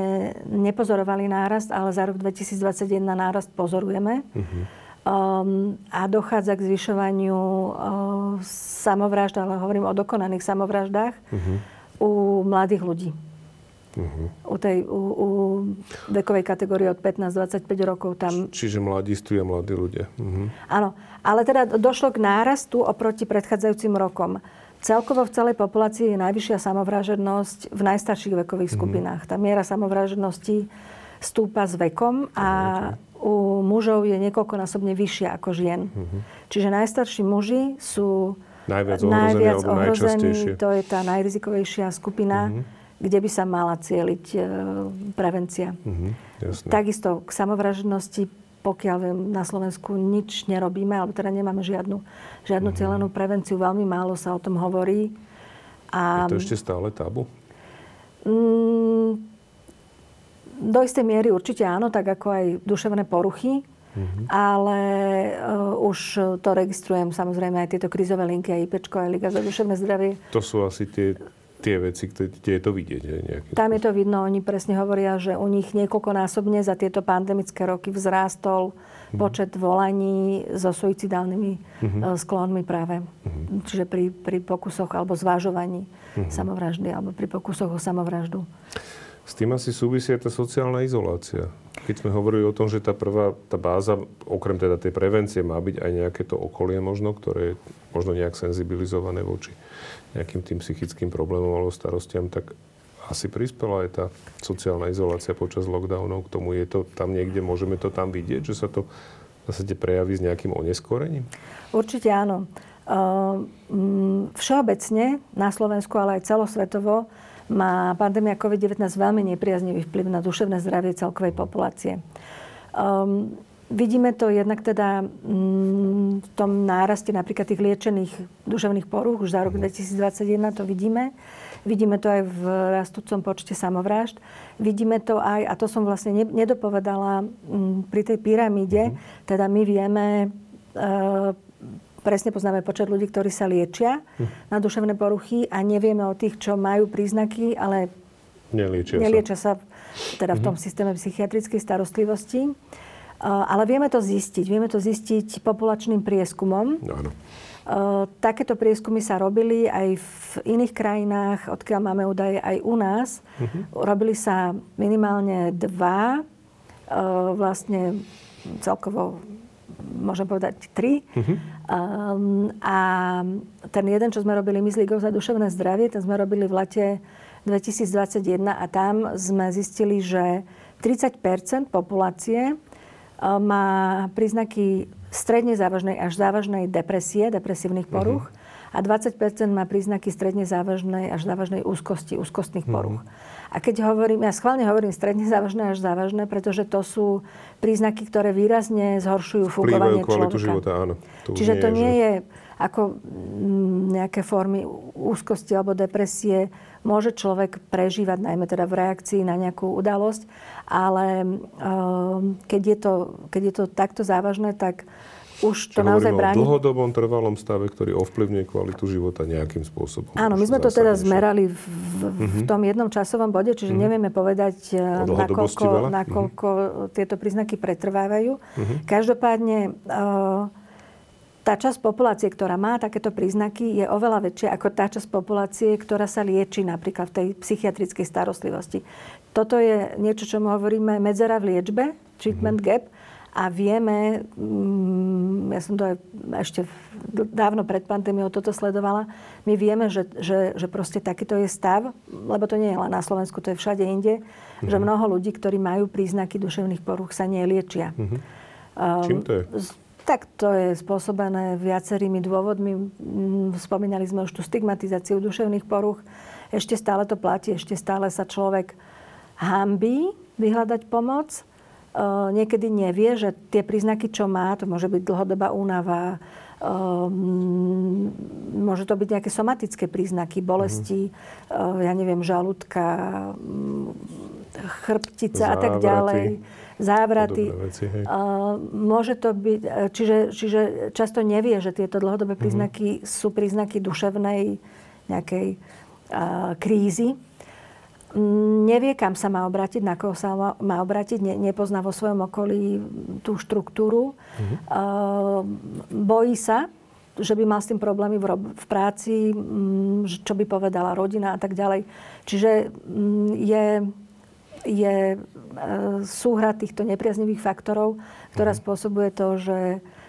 nepozorovali nárast, ale za rok 2021 nárast pozorujeme. Mm-hmm. Um, a dochádza k zvyšovaniu uh, samovražd, ale hovorím o dokonaných samovraždách. Uh-huh u mladých ľudí. Uh-huh. U tej u, u vekovej kategórie od 15-25 rokov tam... Čiže mladiství a mladí ľudia. Uh-huh. Áno, ale teda došlo k nárastu oproti predchádzajúcim rokom. Celkovo v celej populácii je najvyššia samovražednosť v najstarších vekových uh-huh. skupinách. Tá miera samovražednosti stúpa s vekom a u mužov je niekoľkonásobne vyššia ako žien. Uh-huh. Čiže najstarší muži sú Najviac ohrození najviac alebo najčastejšie. To je tá najrizikovejšia skupina, uh-huh. kde by sa mala cieliť e, prevencia. Jasne. Takisto k samovražednosti, pokiaľ viem, na Slovensku nič nerobíme, alebo teda nemáme žiadnu, žiadnu uh-huh. cieľenú prevenciu. Veľmi málo sa o tom hovorí. A, je to ešte stále tabu? Mm, do istej miery určite áno, tak ako aj duševné poruchy. Mm-hmm. Ale uh, už to registrujem samozrejme aj tieto krizové linky, aj IPčko, aj Liga za duševné zdravie. To sú asi tie, tie veci, kde je to vidieť. Nejaký Tam je to vidno, oni presne hovoria, že u nich niekoľkonásobne za tieto pandemické roky vzrástol mm-hmm. počet volaní so suicidálnymi mm-hmm. sklonmi práve. Mm-hmm. Čiže pri, pri pokusoch alebo zvážovaní mm-hmm. samovraždy alebo pri pokusoch o samovraždu. S tým asi súvisia tá sociálna izolácia. keď sme hovorili o tom, že tá prvá, tá báza, okrem teda tej prevencie, má byť aj nejaké to okolie možno, ktoré je možno nejak senzibilizované voči nejakým tým psychickým problémom alebo starostiam, tak asi prispela aj tá sociálna izolácia počas lockdownov k tomu. Je to tam niekde, môžeme to tam vidieť, že sa to zásade prejaví s nejakým oneskorením? Určite áno. Ehm, všeobecne na Slovensku, ale aj celosvetovo má pandémia COVID-19 veľmi nepriaznivý vplyv na duševné zdravie celkovej populácie. Um, vidíme to jednak teda mm, v tom náraste napríklad tých liečených duševných porúch, už za rok 2021 mhm. to vidíme. Vidíme to aj v rastúcom počte samovrážd. Vidíme to aj, a to som vlastne nedopovedala mm, pri tej pyramíde, mm-hmm. teda my vieme uh, presne poznáme počet ľudí, ktorí sa liečia hm. na duševné poruchy a nevieme o tých, čo majú príznaky, ale neliečia, neliečia sa. sa teda v tom mhm. systéme psychiatrickej starostlivosti. Ale vieme to zistiť. Vieme to zistiť populačným prieskumom. Áno. Takéto prieskumy sa robili aj v iných krajinách, odkiaľ máme údaje aj u nás. Uh-huh. Robili sa minimálne dva, vlastne celkovo môžem povedať tri. Uh-huh. Um, a ten jeden, čo sme robili my z Ligou za duševné zdravie, ten sme robili v lete 2021 a tam sme zistili, že 30% populácie má príznaky stredne závažnej až závažnej depresie, depresívnych poruch. Uh-huh a 20% má príznaky stredne závažnej až závažnej úzkosti, úzkostných poruch. Mm-hmm. A keď hovorím, ja schválne hovorím stredne závažné až závažné, pretože to sú príznaky, ktoré výrazne zhoršujú fungovanie človeka. života, áno. To Čiže to nie je, že... ako mm, nejaké formy úzkosti alebo depresie môže človek prežívať, najmä teda v reakcii na nejakú udalosť, ale um, keď, je to, keď je to takto závažné, tak už to naozaj bráni. o dlhodobom trvalom stave, ktorý ovplyvňuje kvalitu života nejakým spôsobom. Áno, my sme to teda zmerali v, v, v tom jednom časovom bode, čiže mm-hmm. nevieme povedať, eh, nakoľko, nakoľko mm-hmm. tieto príznaky pretrvávajú. Mm-hmm. Každopádne eh, tá časť populácie, ktorá má takéto príznaky, je oveľa väčšia ako tá časť populácie, ktorá sa lieči napríklad v tej psychiatrickej starostlivosti. Toto je niečo, čo hovoríme medzera v liečbe, treatment mm-hmm. gap, a vieme, mm, ja som to aj ešte dávno pred pandémiou toto sledovala, my vieme, že, že, že proste takýto je stav, lebo to nie je len na Slovensku, to je všade inde, mm-hmm. že mnoho ľudí, ktorí majú príznaky duševných poruch, sa neliečia. Mm-hmm. Čím to je? Tak to je spôsobené viacerými dôvodmi. Mm, spomínali sme už tú stigmatizáciu duševných poruch. Ešte stále to platí, ešte stále sa človek hambí vyhľadať pomoc niekedy nevie, že tie príznaky, čo má, to môže byť dlhodobá únava, um, môže to byť nejaké somatické príznaky, bolesti, mm. uh, ja neviem, žalúdka, um, chrbtica Závraty. a tak ďalej. Závraty. Veci, uh, môže to byť, čiže, čiže často nevie, že tieto dlhodobé mhm. príznaky mm. sú príznaky duševnej nejakej uh, krízy nevie, kam sa má obrátiť, na koho sa má obrátiť, ne, nepozná vo svojom okolí tú štruktúru. Mm-hmm. Uh, bojí sa, že by mal s tým problémy v, rob- v práci, um, čo by povedala rodina a tak ďalej. Čiže um, je, je uh, súhra týchto nepriaznivých faktorov, ktorá mm-hmm. spôsobuje to, že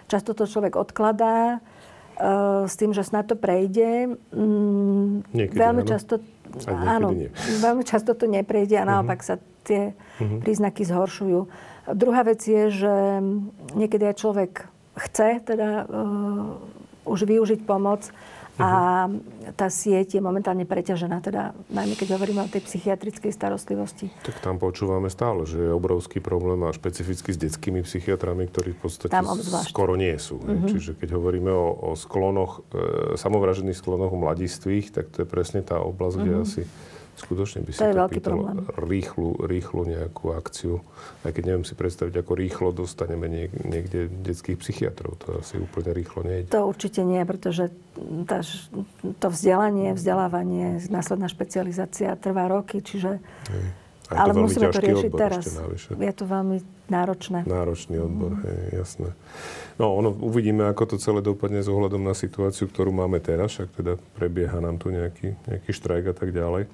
často to človek odkladá, uh, s tým, že snad to prejde. Um, veľmi áno. často Áno, nie. veľmi často to neprejde a naopak uh-huh. sa tie uh-huh. príznaky zhoršujú. Druhá vec je, že niekedy aj človek chce teda uh, už využiť pomoc, a tá sieť je momentálne preťažená, teda najmä keď hovoríme o tej psychiatrickej starostlivosti. Tak tam počúvame stále, že je obrovský problém a špecificky s detskými psychiatrami, ktorí v podstate skoro nie sú. Mm-hmm. Čiže keď hovoríme o, o sklonoch, e, samovražených sklonoch u mladistvých, tak to je presne tá oblasť, mm-hmm. kde asi Skutočne by si to, to pýtalo rýchlu, rýchlu nejakú akciu. Aj keď neviem si predstaviť, ako rýchlo dostaneme niek- niekde detských psychiatrov. To asi úplne rýchlo nejde. To určite nie, pretože tá, to vzdelanie, vzdelávanie, následná špecializácia trvá roky, čiže... Hej. Ale musíme to riešiť teraz. Je to veľmi náročné. Náročný odbor, mm. hej, jasné. No, ono, uvidíme, ako to celé dopadne s ohľadom na situáciu, ktorú máme teraz, však teda prebieha nám tu nejaký, nejaký štrajk a tak ďalej.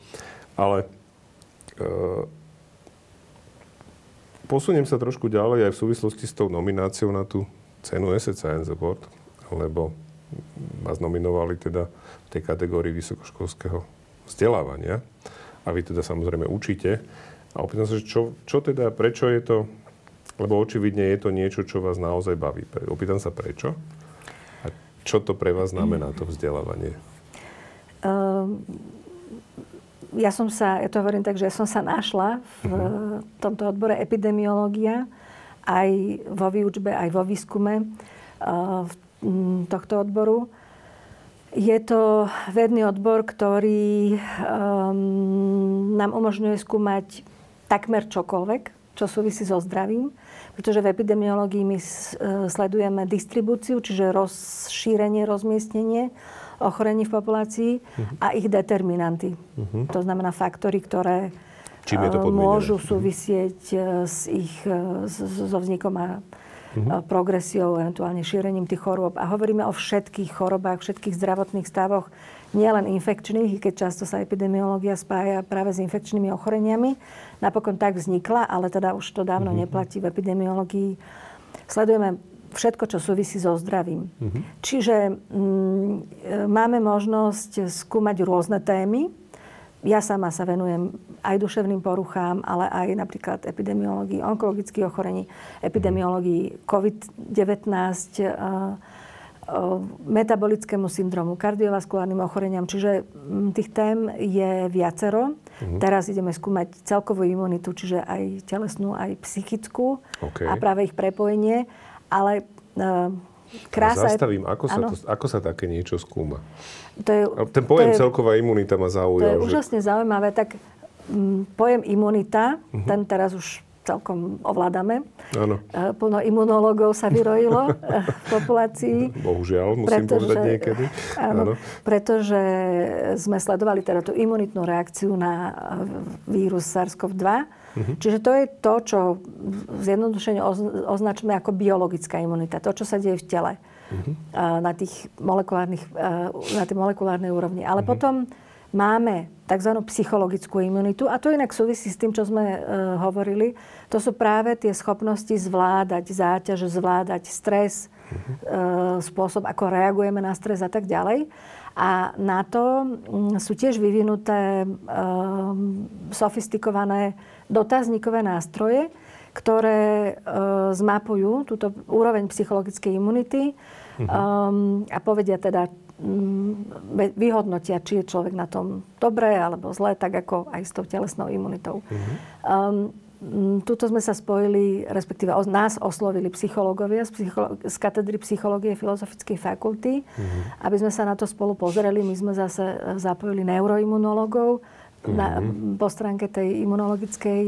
Ale e, posuniem sa trošku ďalej aj v súvislosti s tou nomináciou na tú cenu SC Science Award, lebo vás nominovali teda v tej kategórii vysokoškolského vzdelávania a vy teda samozrejme učíte. A opýtam sa, čo, čo teda, prečo je to, lebo očividne je to niečo, čo vás naozaj baví. Opýtam sa prečo a čo to pre vás znamená, to vzdelávanie? Uh, ja som sa, ja to hovorím tak, že ja som sa našla v uh-huh. tomto odbore epidemiológia aj vo výučbe, aj vo výskume uh, tohto odboru. Je to vedný odbor, ktorý um, nám umožňuje skúmať takmer čokoľvek, čo súvisí so zdravím, pretože v epidemiológii my e, sledujeme distribúciu, čiže rozšírenie, rozmiestnenie ochorení v populácii uh-huh. a ich determinanty. Uh-huh. To znamená faktory, ktoré Čím je to môžu mhm. súvisieť uh-huh. s ich, so vznikom a uh-huh. progresiou, eventuálne šírením tých chorôb. A hovoríme o všetkých chorobách, všetkých zdravotných stavoch, nielen infekčných, keď často sa epidemiológia spája práve s infekčnými ochoreniami. Napokon tak vznikla, ale teda už to dávno uh-huh. neplatí v epidemiológii. Sledujeme všetko, čo súvisí so zdravím. Uh-huh. Čiže mm, máme možnosť skúmať rôzne témy, ja sama sa venujem aj duševným poruchám, ale aj napríklad epidemiológii onkologických ochorení, epidemiológii COVID-19, eh, eh, metabolickému syndromu, kardiovaskulárnym ochoreniam. Čiže mm, tých tém je viacero. Uh-huh. Teraz ideme skúmať celkovú imunitu, čiže aj telesnú, aj psychickú okay. a práve ich prepojenie. Ale uh, krása... Zastavím, ako sa, to, ako sa také niečo skúma? To je, Ten pojem to je, celková imunita ma zaujal. To je že... úžasne zaujímavé. Tak m, mm, pojem imunita, uh-huh. ten teraz už celkom ovládame. Áno. E, plno imunológov sa vyrojilo e, v populácii. Bohužiaľ, musím pretože, povedať niekedy. Áno, áno. Pretože sme sledovali teda tú imunitnú reakciu na vírus SARS-CoV-2. Uh-huh. Čiže to je to, čo zjednodušene označíme ako biologická imunita. To, čo sa deje v tele uh-huh. na, tých molekulárnych, na tej molekulárnej úrovni. Ale uh-huh. potom máme tzv. psychologickú imunitu a to inak súvisí s tým, čo sme uh, hovorili. To sú práve tie schopnosti zvládať záťaž, zvládať stres, uh-huh. uh, spôsob, ako reagujeme na stres a tak ďalej. A na to um, sú tiež vyvinuté uh, sofistikované dotazníkové nástroje, ktoré uh, zmapujú túto úroveň psychologickej imunity uh-huh. um, a povedia teda, um, vyhodnotia, či je človek na tom dobré alebo zlé, tak ako aj s tou telesnou imunitou. Uh-huh. Um, Tuto sme sa spojili, respektíve nás oslovili psychológovia z, psycholo- z katedry psychológie Filozofickej fakulty, uh-huh. aby sme sa na to spolu pozreli. My sme zase zapojili neuroimunológov, uh-huh. na, po stránke tej imunologickej,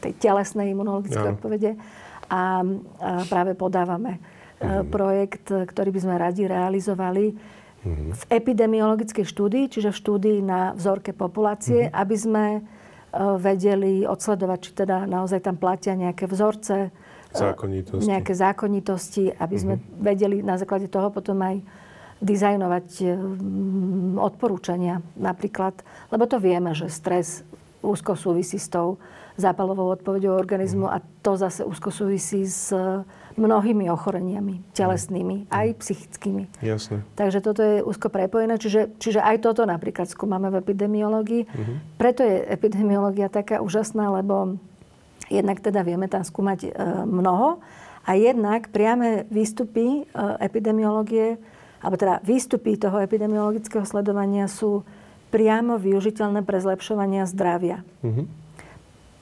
tej telesnej imunologickej odpovede. A, a práve podávame uh-huh. projekt, ktorý by sme radi realizovali uh-huh. v epidemiologickej štúdii, čiže v štúdii na vzorke populácie, uh-huh. aby sme uh, vedeli odsledovať, či teda naozaj tam platia nejaké vzorce, zákonitosti. nejaké zákonitosti, aby sme uh-huh. vedeli na základe toho potom aj dizajnovať odporúčania napríklad. Lebo to vieme, že stres úzko súvisí s tou zápalovou odpovedou organizmu uh-huh. a to zase úzko súvisí s mnohými ochoreniami telesnými, mm. aj psychickými. Jasne. Takže toto je úzko prepojené. Čiže, čiže aj toto napríklad skúmame v epidemiológii. Mm-hmm. Preto je epidemiológia taká úžasná, lebo jednak teda vieme tam skúmať e, mnoho a jednak priame výstupy e, epidemiológie, alebo teda výstupy toho epidemiologického sledovania sú priamo využiteľné pre zlepšovanie zdravia. Mm-hmm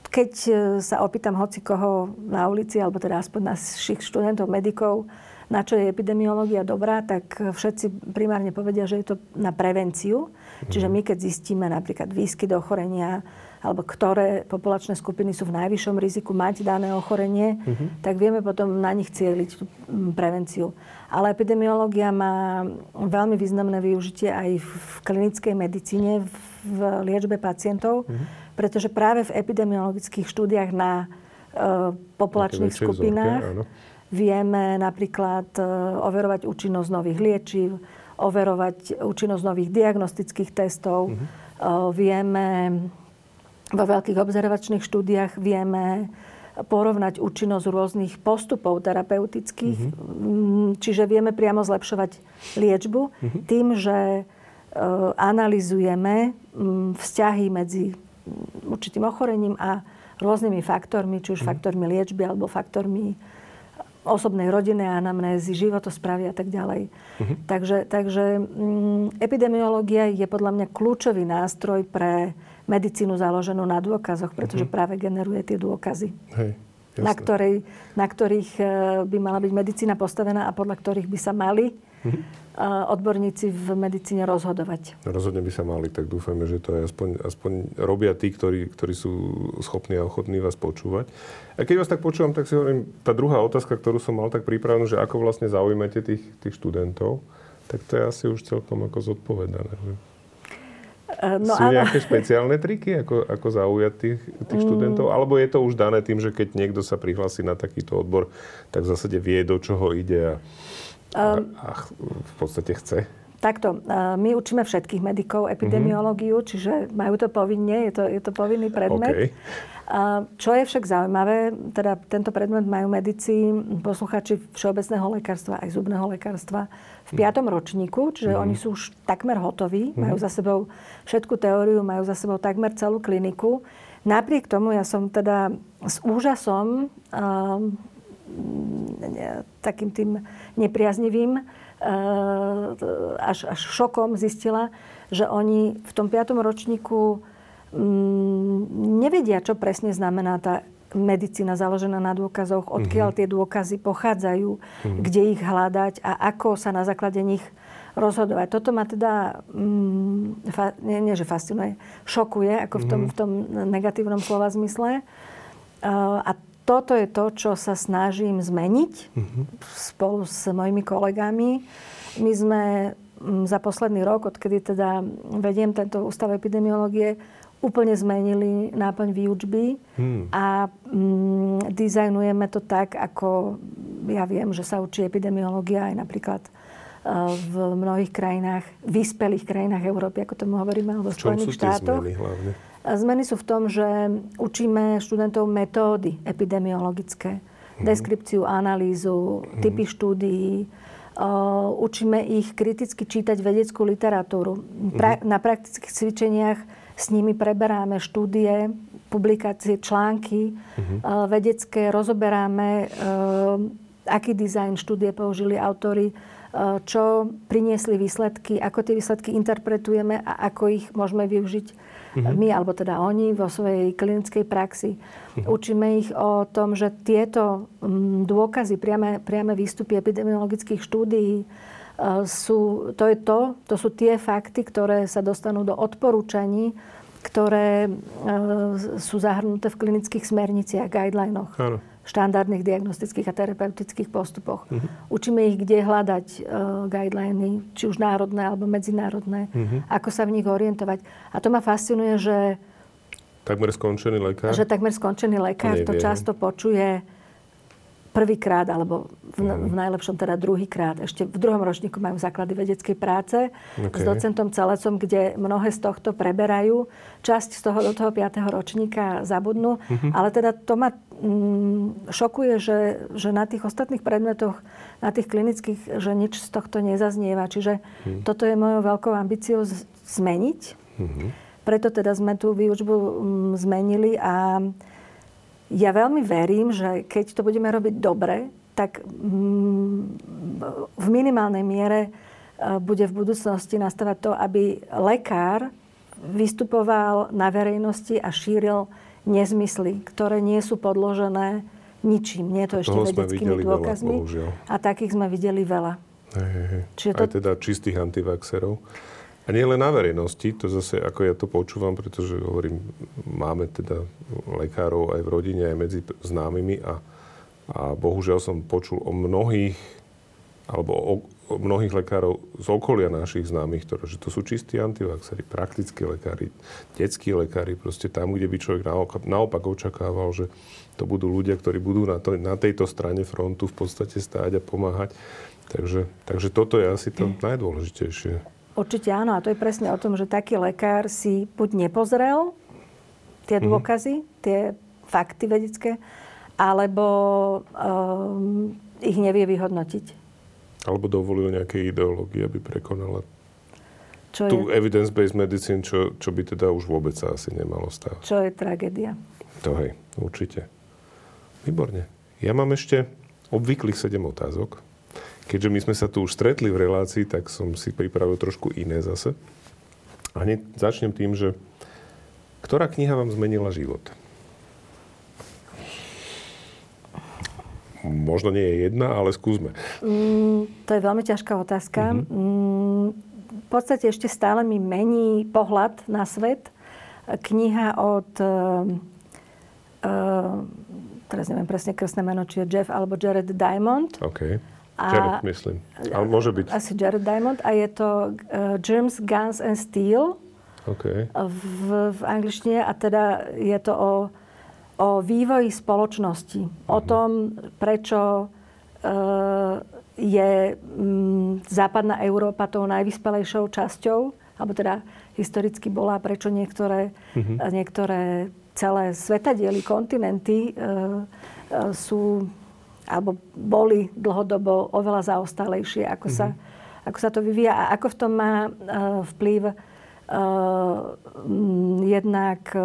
keď e, sa opýtam hoci koho na ulici, alebo teda aspoň našich študentov, medikov, na čo je epidemiológia dobrá, tak všetci primárne povedia, že je to na prevenciu. Mm. Čiže my, keď zistíme napríklad výskyt ochorenia, alebo ktoré populačné skupiny sú v najvyššom riziku mať dané ochorenie, mm-hmm. tak vieme potom na nich cieliť tú prevenciu. Ale epidemiológia má veľmi významné využitie aj v klinickej medicíne, v liečbe pacientov. Mm-hmm pretože práve v epidemiologických štúdiách na uh, populačných skupinách vzorke, vieme napríklad uh, overovať účinnosť nových liečiv, overovať účinnosť nových diagnostických testov. Uh-huh. Uh, vieme vo veľkých observačných štúdiách vieme porovnať účinnosť rôznych postupov terapeutických. Mm-hmm. Čiže vieme priamo zlepšovať liečbu mm-hmm. tým, že e, analizujeme mm, vzťahy medzi mm, určitým ochorením a rôznymi faktormi, či už mm-hmm. faktormi liečby alebo faktormi osobnej rodinnej anamnézy, životosprávy a tak ďalej. Mm-hmm. Takže, takže mm, epidemiológia je podľa mňa kľúčový nástroj pre medicínu založenú na dôkazoch, pretože mm-hmm. práve generuje tie dôkazy. Hej, na, ktorej, na ktorých e, by mala byť medicína postavená a podľa ktorých by sa mali mm-hmm. odborníci v medicíne rozhodovať. Rozhodne by sa mali, tak dúfajme, že to aj aspoň, aspoň robia tí, ktorí, ktorí sú schopní a ochotní vás počúvať. A keď vás tak počúvam, tak si hovorím, tá druhá otázka, ktorú som mal tak pripravenú, že ako vlastne zaujímate tých, tých študentov, tak to je asi už celkom ako zodpovedané. Že? Eh, no, Sú áno. nejaké špeciálne triky, ako, ako zaujať tých, tých mm. študentov? Alebo je to už dané tým, že keď niekto sa prihlási na takýto odbor, tak v zásade vie, do čoho ide a, um, a, a v podstate chce? Takto, eh, my učíme všetkých medikov epidemiológiu, mm-hmm. čiže majú to povinne, je to, je to povinný predmet. Okay. Čo je však zaujímavé, teda tento predmet majú medici, posluchači všeobecného lekárstva aj zubného lekárstva v piatom ročníku, čiže mm. oni sú už takmer hotoví, mm. majú za sebou všetku teóriu, majú za sebou takmer celú kliniku. Napriek tomu ja som teda s úžasom, um, takým tým nepriaznivým, uh, až, až šokom zistila, že oni v tom piatom ročníku um, nevedia, čo presne znamená tá medicína založená na dôkazoch, odkiaľ mm-hmm. tie dôkazy pochádzajú, mm-hmm. kde ich hľadať a ako sa na základe nich rozhodovať. Toto ma teda, mm, fa, nie, nie že fascinuje, šokuje, ako v tom, mm-hmm. v tom negatívnom slova zmysle. Uh, a toto je to, čo sa snažím zmeniť mm-hmm. spolu s mojimi kolegami. My sme mm, za posledný rok, odkedy teda vediem tento ústav epidemiológie, úplne zmenili náplň výučby hmm. a mm, dizajnujeme to tak, ako ja viem, že sa učí epidemiológia aj napríklad uh, v mnohých krajinách, vyspelých krajinách Európy, ako tomu hovoríme, alebo v Spojených štátoch. Zmeny, hlavne? Zmeny sú v tom, že učíme študentov metódy epidemiologické, hmm. deskripciu, analýzu, hmm. typy štúdií, učíme ich kriticky čítať vedeckú literatúru. Pra- hmm. Na praktických cvičeniach s nimi preberáme štúdie, publikácie, články uh-huh. vedecké, rozoberáme, uh, aký dizajn štúdie použili autory, uh, čo priniesli výsledky, ako tie výsledky interpretujeme a ako ich môžeme využiť uh-huh. my, alebo teda oni vo svojej klinickej praxi. Uh-huh. Učíme ich o tom, že tieto um, dôkazy, priame, priame výstupy epidemiologických štúdií, sú, to je to, to sú tie fakty, ktoré sa dostanú do odporúčaní, ktoré e, sú zahrnuté v klinických smerniciach, guidelinoch, Áno. Štandardných diagnostických a terapeutických postupoch. Uh-huh. Učíme ich, kde hľadať uh, guideliny, či už národné alebo medzinárodné, uh-huh. ako sa v nich orientovať. A to ma fascinuje, že Takmer skončený lekár? Že takmer skončený lekár to často počuje prvýkrát, alebo v, v najlepšom teda druhýkrát. Ešte v druhom ročníku majú základy vedeckej práce okay. s docentom Celecom, kde mnohé z tohto preberajú. Časť z toho do toho 5. ročníka zabudnú. Uh-huh. Ale teda to ma šokuje, že, že na tých ostatných predmetoch, na tých klinických, že nič z tohto nezaznieva. Čiže uh-huh. toto je mojou veľkou ambíciou zmeniť. Uh-huh. Preto teda sme tú výučbu mm, zmenili a ja veľmi verím, že keď to budeme robiť dobre, tak mm, v minimálnej miere e, bude v budúcnosti nastavať to, aby lekár vystupoval na verejnosti a šíril nezmysly, ktoré nie sú podložené ničím. Nie je to ešte vedeckými dôkazmi. Veľa, a takých sme videli veľa. Hej, hej. Čiže to... Aj teda čistých antivaxerov. A nie len na verejnosti, to zase, ako ja to počúvam, pretože hovorím, máme teda lekárov aj v rodine, aj medzi známymi a, a bohužiaľ som počul o mnohých, alebo o, o mnohých lekárov z okolia našich známych, ktoré, že to sú čistí antivaxery, praktickí lekári, detskí lekári, proste tam, kde by človek naopak, naopak očakával, že to budú ľudia, ktorí budú na, to, na tejto strane frontu v podstate stáť a pomáhať. Takže, takže toto je asi to najdôležitejšie. Určite áno. A to je presne o tom, že taký lekár si buď nepozrel tie mhm. dôkazy, mm-hmm. tie fakty vedecké, alebo um, ich nevie vyhodnotiť. Alebo dovolil nejaké ideológie, aby prekonala čo tú je, evidence-based medicine, čo, čo by teda už vôbec sa asi nemalo stávať. Čo je tragédia. To hej, určite. Výborne. Ja mám ešte obvyklých 7 otázok. Keďže my sme sa tu už stretli v relácii, tak som si pripravil trošku iné zase. A hneď začnem tým, že ktorá kniha vám zmenila život? Možno nie je jedna, ale skúsme. Mm, to je veľmi ťažká otázka. Mm-hmm. Mm, v podstate ešte stále mi mení pohľad na svet. Kniha od... Uh, teraz neviem presne krstné meno, či je Jeff alebo Jared Diamond. OK. A, Jared, myslím. Ale môže byť. Asi Jared Diamond. A je to uh, Germs, Guns and Steel. Okay. V, v angličtine. A teda je to o, o vývoji spoločnosti. O mhm. tom, prečo uh, je mm, západná Európa tou najvyspelejšou časťou, alebo teda historicky bola, prečo niektoré, mm-hmm. niektoré celé svetadiely, kontinenty e, e, sú alebo boli dlhodobo oveľa zaostalejšie, ako, mm-hmm. sa, mhm. ako sa to vyvíja a ako v tom má e, vplyv e, jednak e,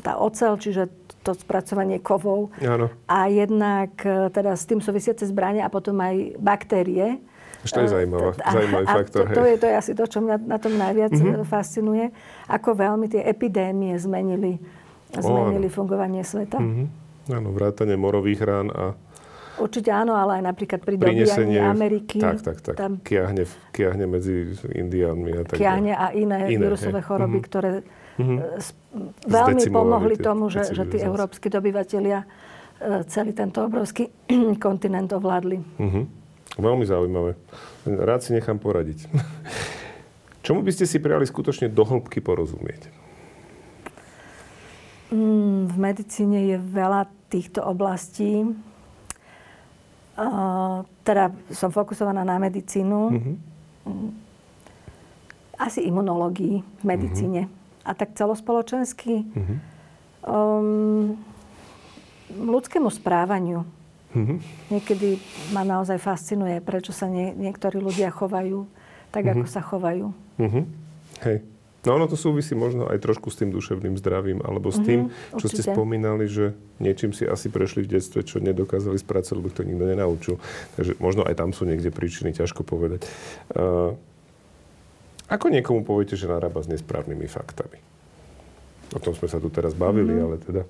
tá ocel, čiže to spracovanie kovov. Áno. A jednak e, teda s tým súvisiace zbranie a potom aj baktérie. Ešte je zaujímavá, a, zaujímavý a faktor. To, to, je, to je asi to, čo mňa na tom najviac mm-hmm. fascinuje. Ako veľmi tie epidémie zmenili, zmenili oh, fungovanie sveta. Mm-hmm. Áno, vrátanie morových rán a Určite áno, ale aj napríklad pri dobíjaní Ameriky. Tak, tak, tak. Tam kiahne, kiahne medzi Indiánmi a tak Kiahne a iné, iné vírusové choroby, mm-hmm. ktoré mm-hmm. veľmi pomohli tomu, že, že tí európsky dobyvatelia e, celý tento obrovský kontinent ovládli. Mm-hmm. Veľmi zaujímavé. Rád si nechám poradiť. Čomu by ste si prijali skutočne do hĺbky porozumieť? Mm, v medicíne je veľa týchto oblastí. Uh, teda som fokusovaná na medicínu. Mm-hmm. Asi imunológii v medicíne. Mm-hmm a tak celospoločensky mm-hmm. um, ľudskému správaniu. Mm-hmm. Niekedy ma naozaj fascinuje, prečo sa nie, niektorí ľudia chovajú tak, mm-hmm. ako sa chovajú. Mm-hmm. Hej. No ono to súvisí možno aj trošku s tým duševným zdravím, alebo s tým, mm-hmm, čo určite. ste spomínali, že niečím si asi prešli v detstve, čo nedokázali spracovať, lebo to nikto nenaučil. Takže možno aj tam sú niekde príčiny, ťažko povedať. Uh, ako niekomu poviete, že narába s nesprávnymi faktami? O tom sme sa tu teraz bavili, mm-hmm. ale teda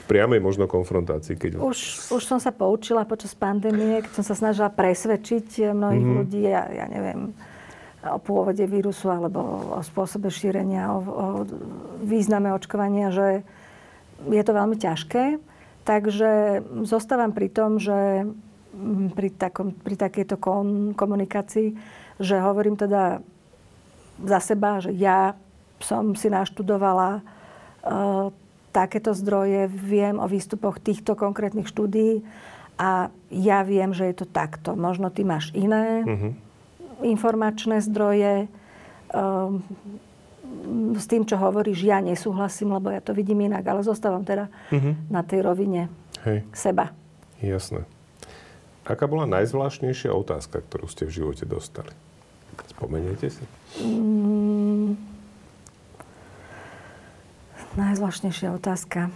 v priamej možno konfrontácii. Keď... Už, už som sa poučila počas pandémie, keď som sa snažila presvedčiť mnohých mm-hmm. ľudí, ja, ja neviem, o pôvode vírusu alebo o spôsobe šírenia, o, o význame očkovania, že je to veľmi ťažké. Takže zostávam pri tom, že pri, takom, pri takejto komunikácii, že hovorím teda za seba, že ja som si naštudovala uh, takéto zdroje, viem o výstupoch týchto konkrétnych štúdií a ja viem, že je to takto. Možno ty máš iné uh-huh. informačné zdroje. Uh, s tým, čo hovoríš, ja nesúhlasím, lebo ja to vidím inak, ale zostávam teda uh-huh. na tej rovine Hej. seba. Jasné. Aká bola najzvláštnejšia otázka, ktorú ste v živote dostali? Spomeniete si? Mm, najzvláštnejšia otázka.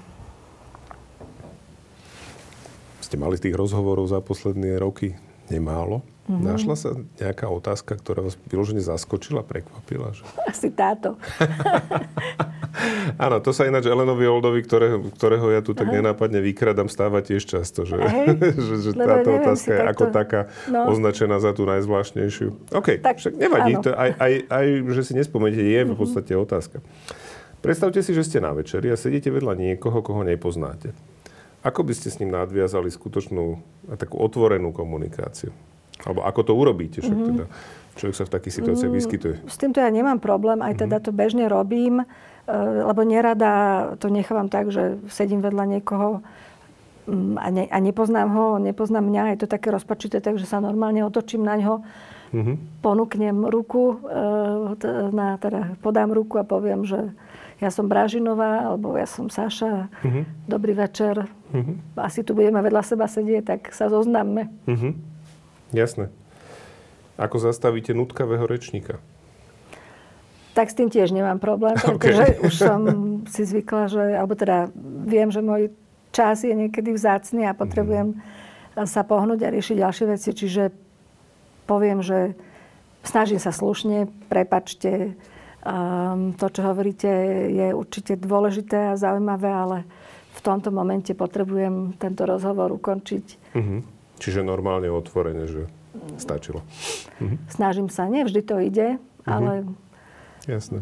Ste mali tých rozhovorov za posledné roky nemálo. Mm-hmm. Našla sa nejaká otázka, ktorá vás vyložene zaskočila, prekvapila? Že... Asi táto. Áno, to sa ináč Elenovi Oldovi, ktorého, ktorého ja tu tak Aha. nenápadne vykradám, stáva tiež často, že, že, že táto otázka je takto... ako taká no. označená za tú najzvláštnejšiu. OK, tak, však nevadí, to aj, aj, aj, že si nespomeniete, je v mhm. podstate mm-hmm. otázka. Predstavte si, že ste na večeri a sedíte vedľa niekoho, koho nepoznáte. Ako by ste s ním nadviazali skutočnú a takú otvorenú komunikáciu? Alebo ako to urobíte? Však mm-hmm. teda človek sa v takých situáciách mm, vyskytuje. S týmto ja nemám problém, aj teda mm-hmm. to bežne robím, e, lebo nerada to nechávam tak, že sedím vedľa niekoho mm, a, ne, a nepoznám ho, nepoznám mňa, je to také rozpačité, takže sa normálne otočím na ňo, mm-hmm. ponúknem ruku, e, na, teda podám ruku a poviem, že ja som Brážinová, alebo ja som Saša, uh-huh. dobrý večer, uh-huh. asi tu budeme vedľa seba sedieť, tak sa zoznáme. Uh-huh. Jasné. Ako zastavíte nutkavého rečníka? Tak s tým tiež nemám problém, pretože okay. už som si zvykla, že, alebo teda viem, že môj čas je niekedy vzácný a potrebujem uh-huh. sa pohnúť a riešiť ďalšie veci. Čiže poviem, že snažím sa slušne, prepačte, Um, to, čo hovoríte, je určite dôležité a zaujímavé, ale v tomto momente potrebujem tento rozhovor ukončiť. Uh-huh. Čiže normálne otvorene, že stačilo. Uh-huh. Snažím sa, nie vždy to ide, uh-huh. ale Jasné.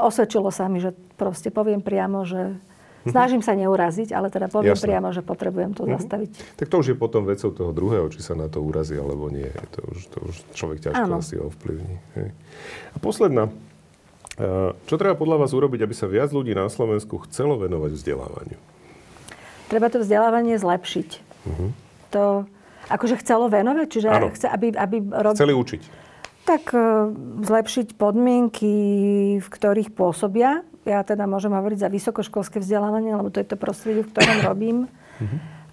osvedčilo sa mi, že proste poviem priamo, že Snažím sa neuraziť, ale teda poviem Jasne. priamo, že potrebujem to uh-huh. zastaviť. Tak to už je potom vecou toho druhého, či sa na to urazí alebo nie. To už, to už človek ťažko ano. asi ovplyvní. Hej. A posledná Eh, čo treba podľa vás urobiť, aby sa viac ľudí na Slovensku chcelo venovať vzdelávaniu? Treba to vzdelávanie zlepšiť. Uh-huh. To akože chcelo venovať? Čiže chce, aby, aby rob... Chceli učiť. Tak uh, zlepšiť podmienky, v ktorých pôsobia. Ja teda môžem hovoriť za vysokoškolské vzdelávanie, lebo to je to prostredie, v ktorom robím.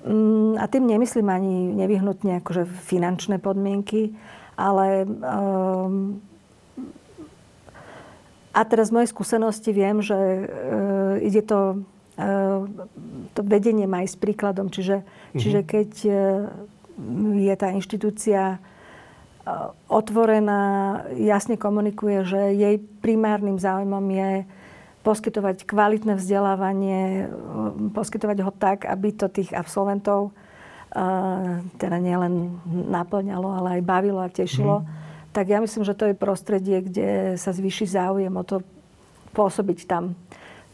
Um, a tým nemyslím ani nevyhnutne akože finančné podmienky, ale um, a teraz z mojej skúsenosti viem, že e, ide to, e, to vedenie má aj s príkladom. Čiže, mm-hmm. čiže keď e, je tá inštitúcia e, otvorená, jasne komunikuje, že jej primárnym záujmom je poskytovať kvalitné vzdelávanie, e, poskytovať ho tak, aby to tých absolventov e, teda nielen naplňalo, ale aj bavilo a tešilo. Mm tak ja myslím, že to je prostredie, kde sa zvýši záujem o to pôsobiť tam.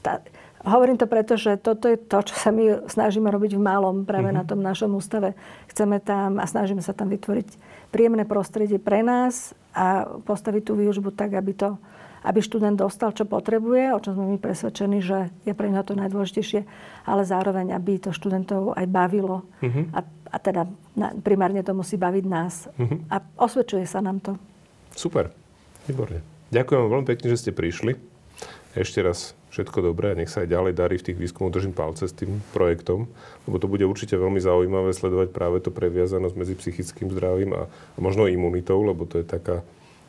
Tá, hovorím to preto, že toto je to, čo sa my snažíme robiť v malom práve mm-hmm. na tom našom ústave. Chceme tam a snažíme sa tam vytvoriť príjemné prostredie pre nás a postaviť tú výužbu tak, aby to aby študent dostal, čo potrebuje, o čom sme my presvedčení, že je pre neho to najdôležitejšie, ale zároveň, aby to študentov aj bavilo. Mm-hmm. A a teda primárne to musí baviť nás. Uh-huh. A osvedčuje sa nám to. Super, výborne. Ďakujem veľmi pekne, že ste prišli. Ešte raz všetko dobré a nech sa aj ďalej darí v tých výskumoch. Držím palce s tým projektom, lebo to bude určite veľmi zaujímavé sledovať práve to previazanosť medzi psychickým zdravím a, a možno imunitou, lebo to je taká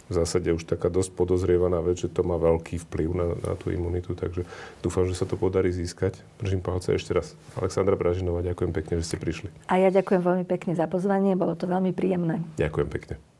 v zásade už taká dosť podozrievaná vec, že to má veľký vplyv na, na tú imunitu, takže dúfam, že sa to podarí získať. Držím palce ešte raz. Alexandra Bražinová, ďakujem pekne, že ste prišli. A ja ďakujem veľmi pekne za pozvanie, bolo to veľmi príjemné. Ďakujem pekne.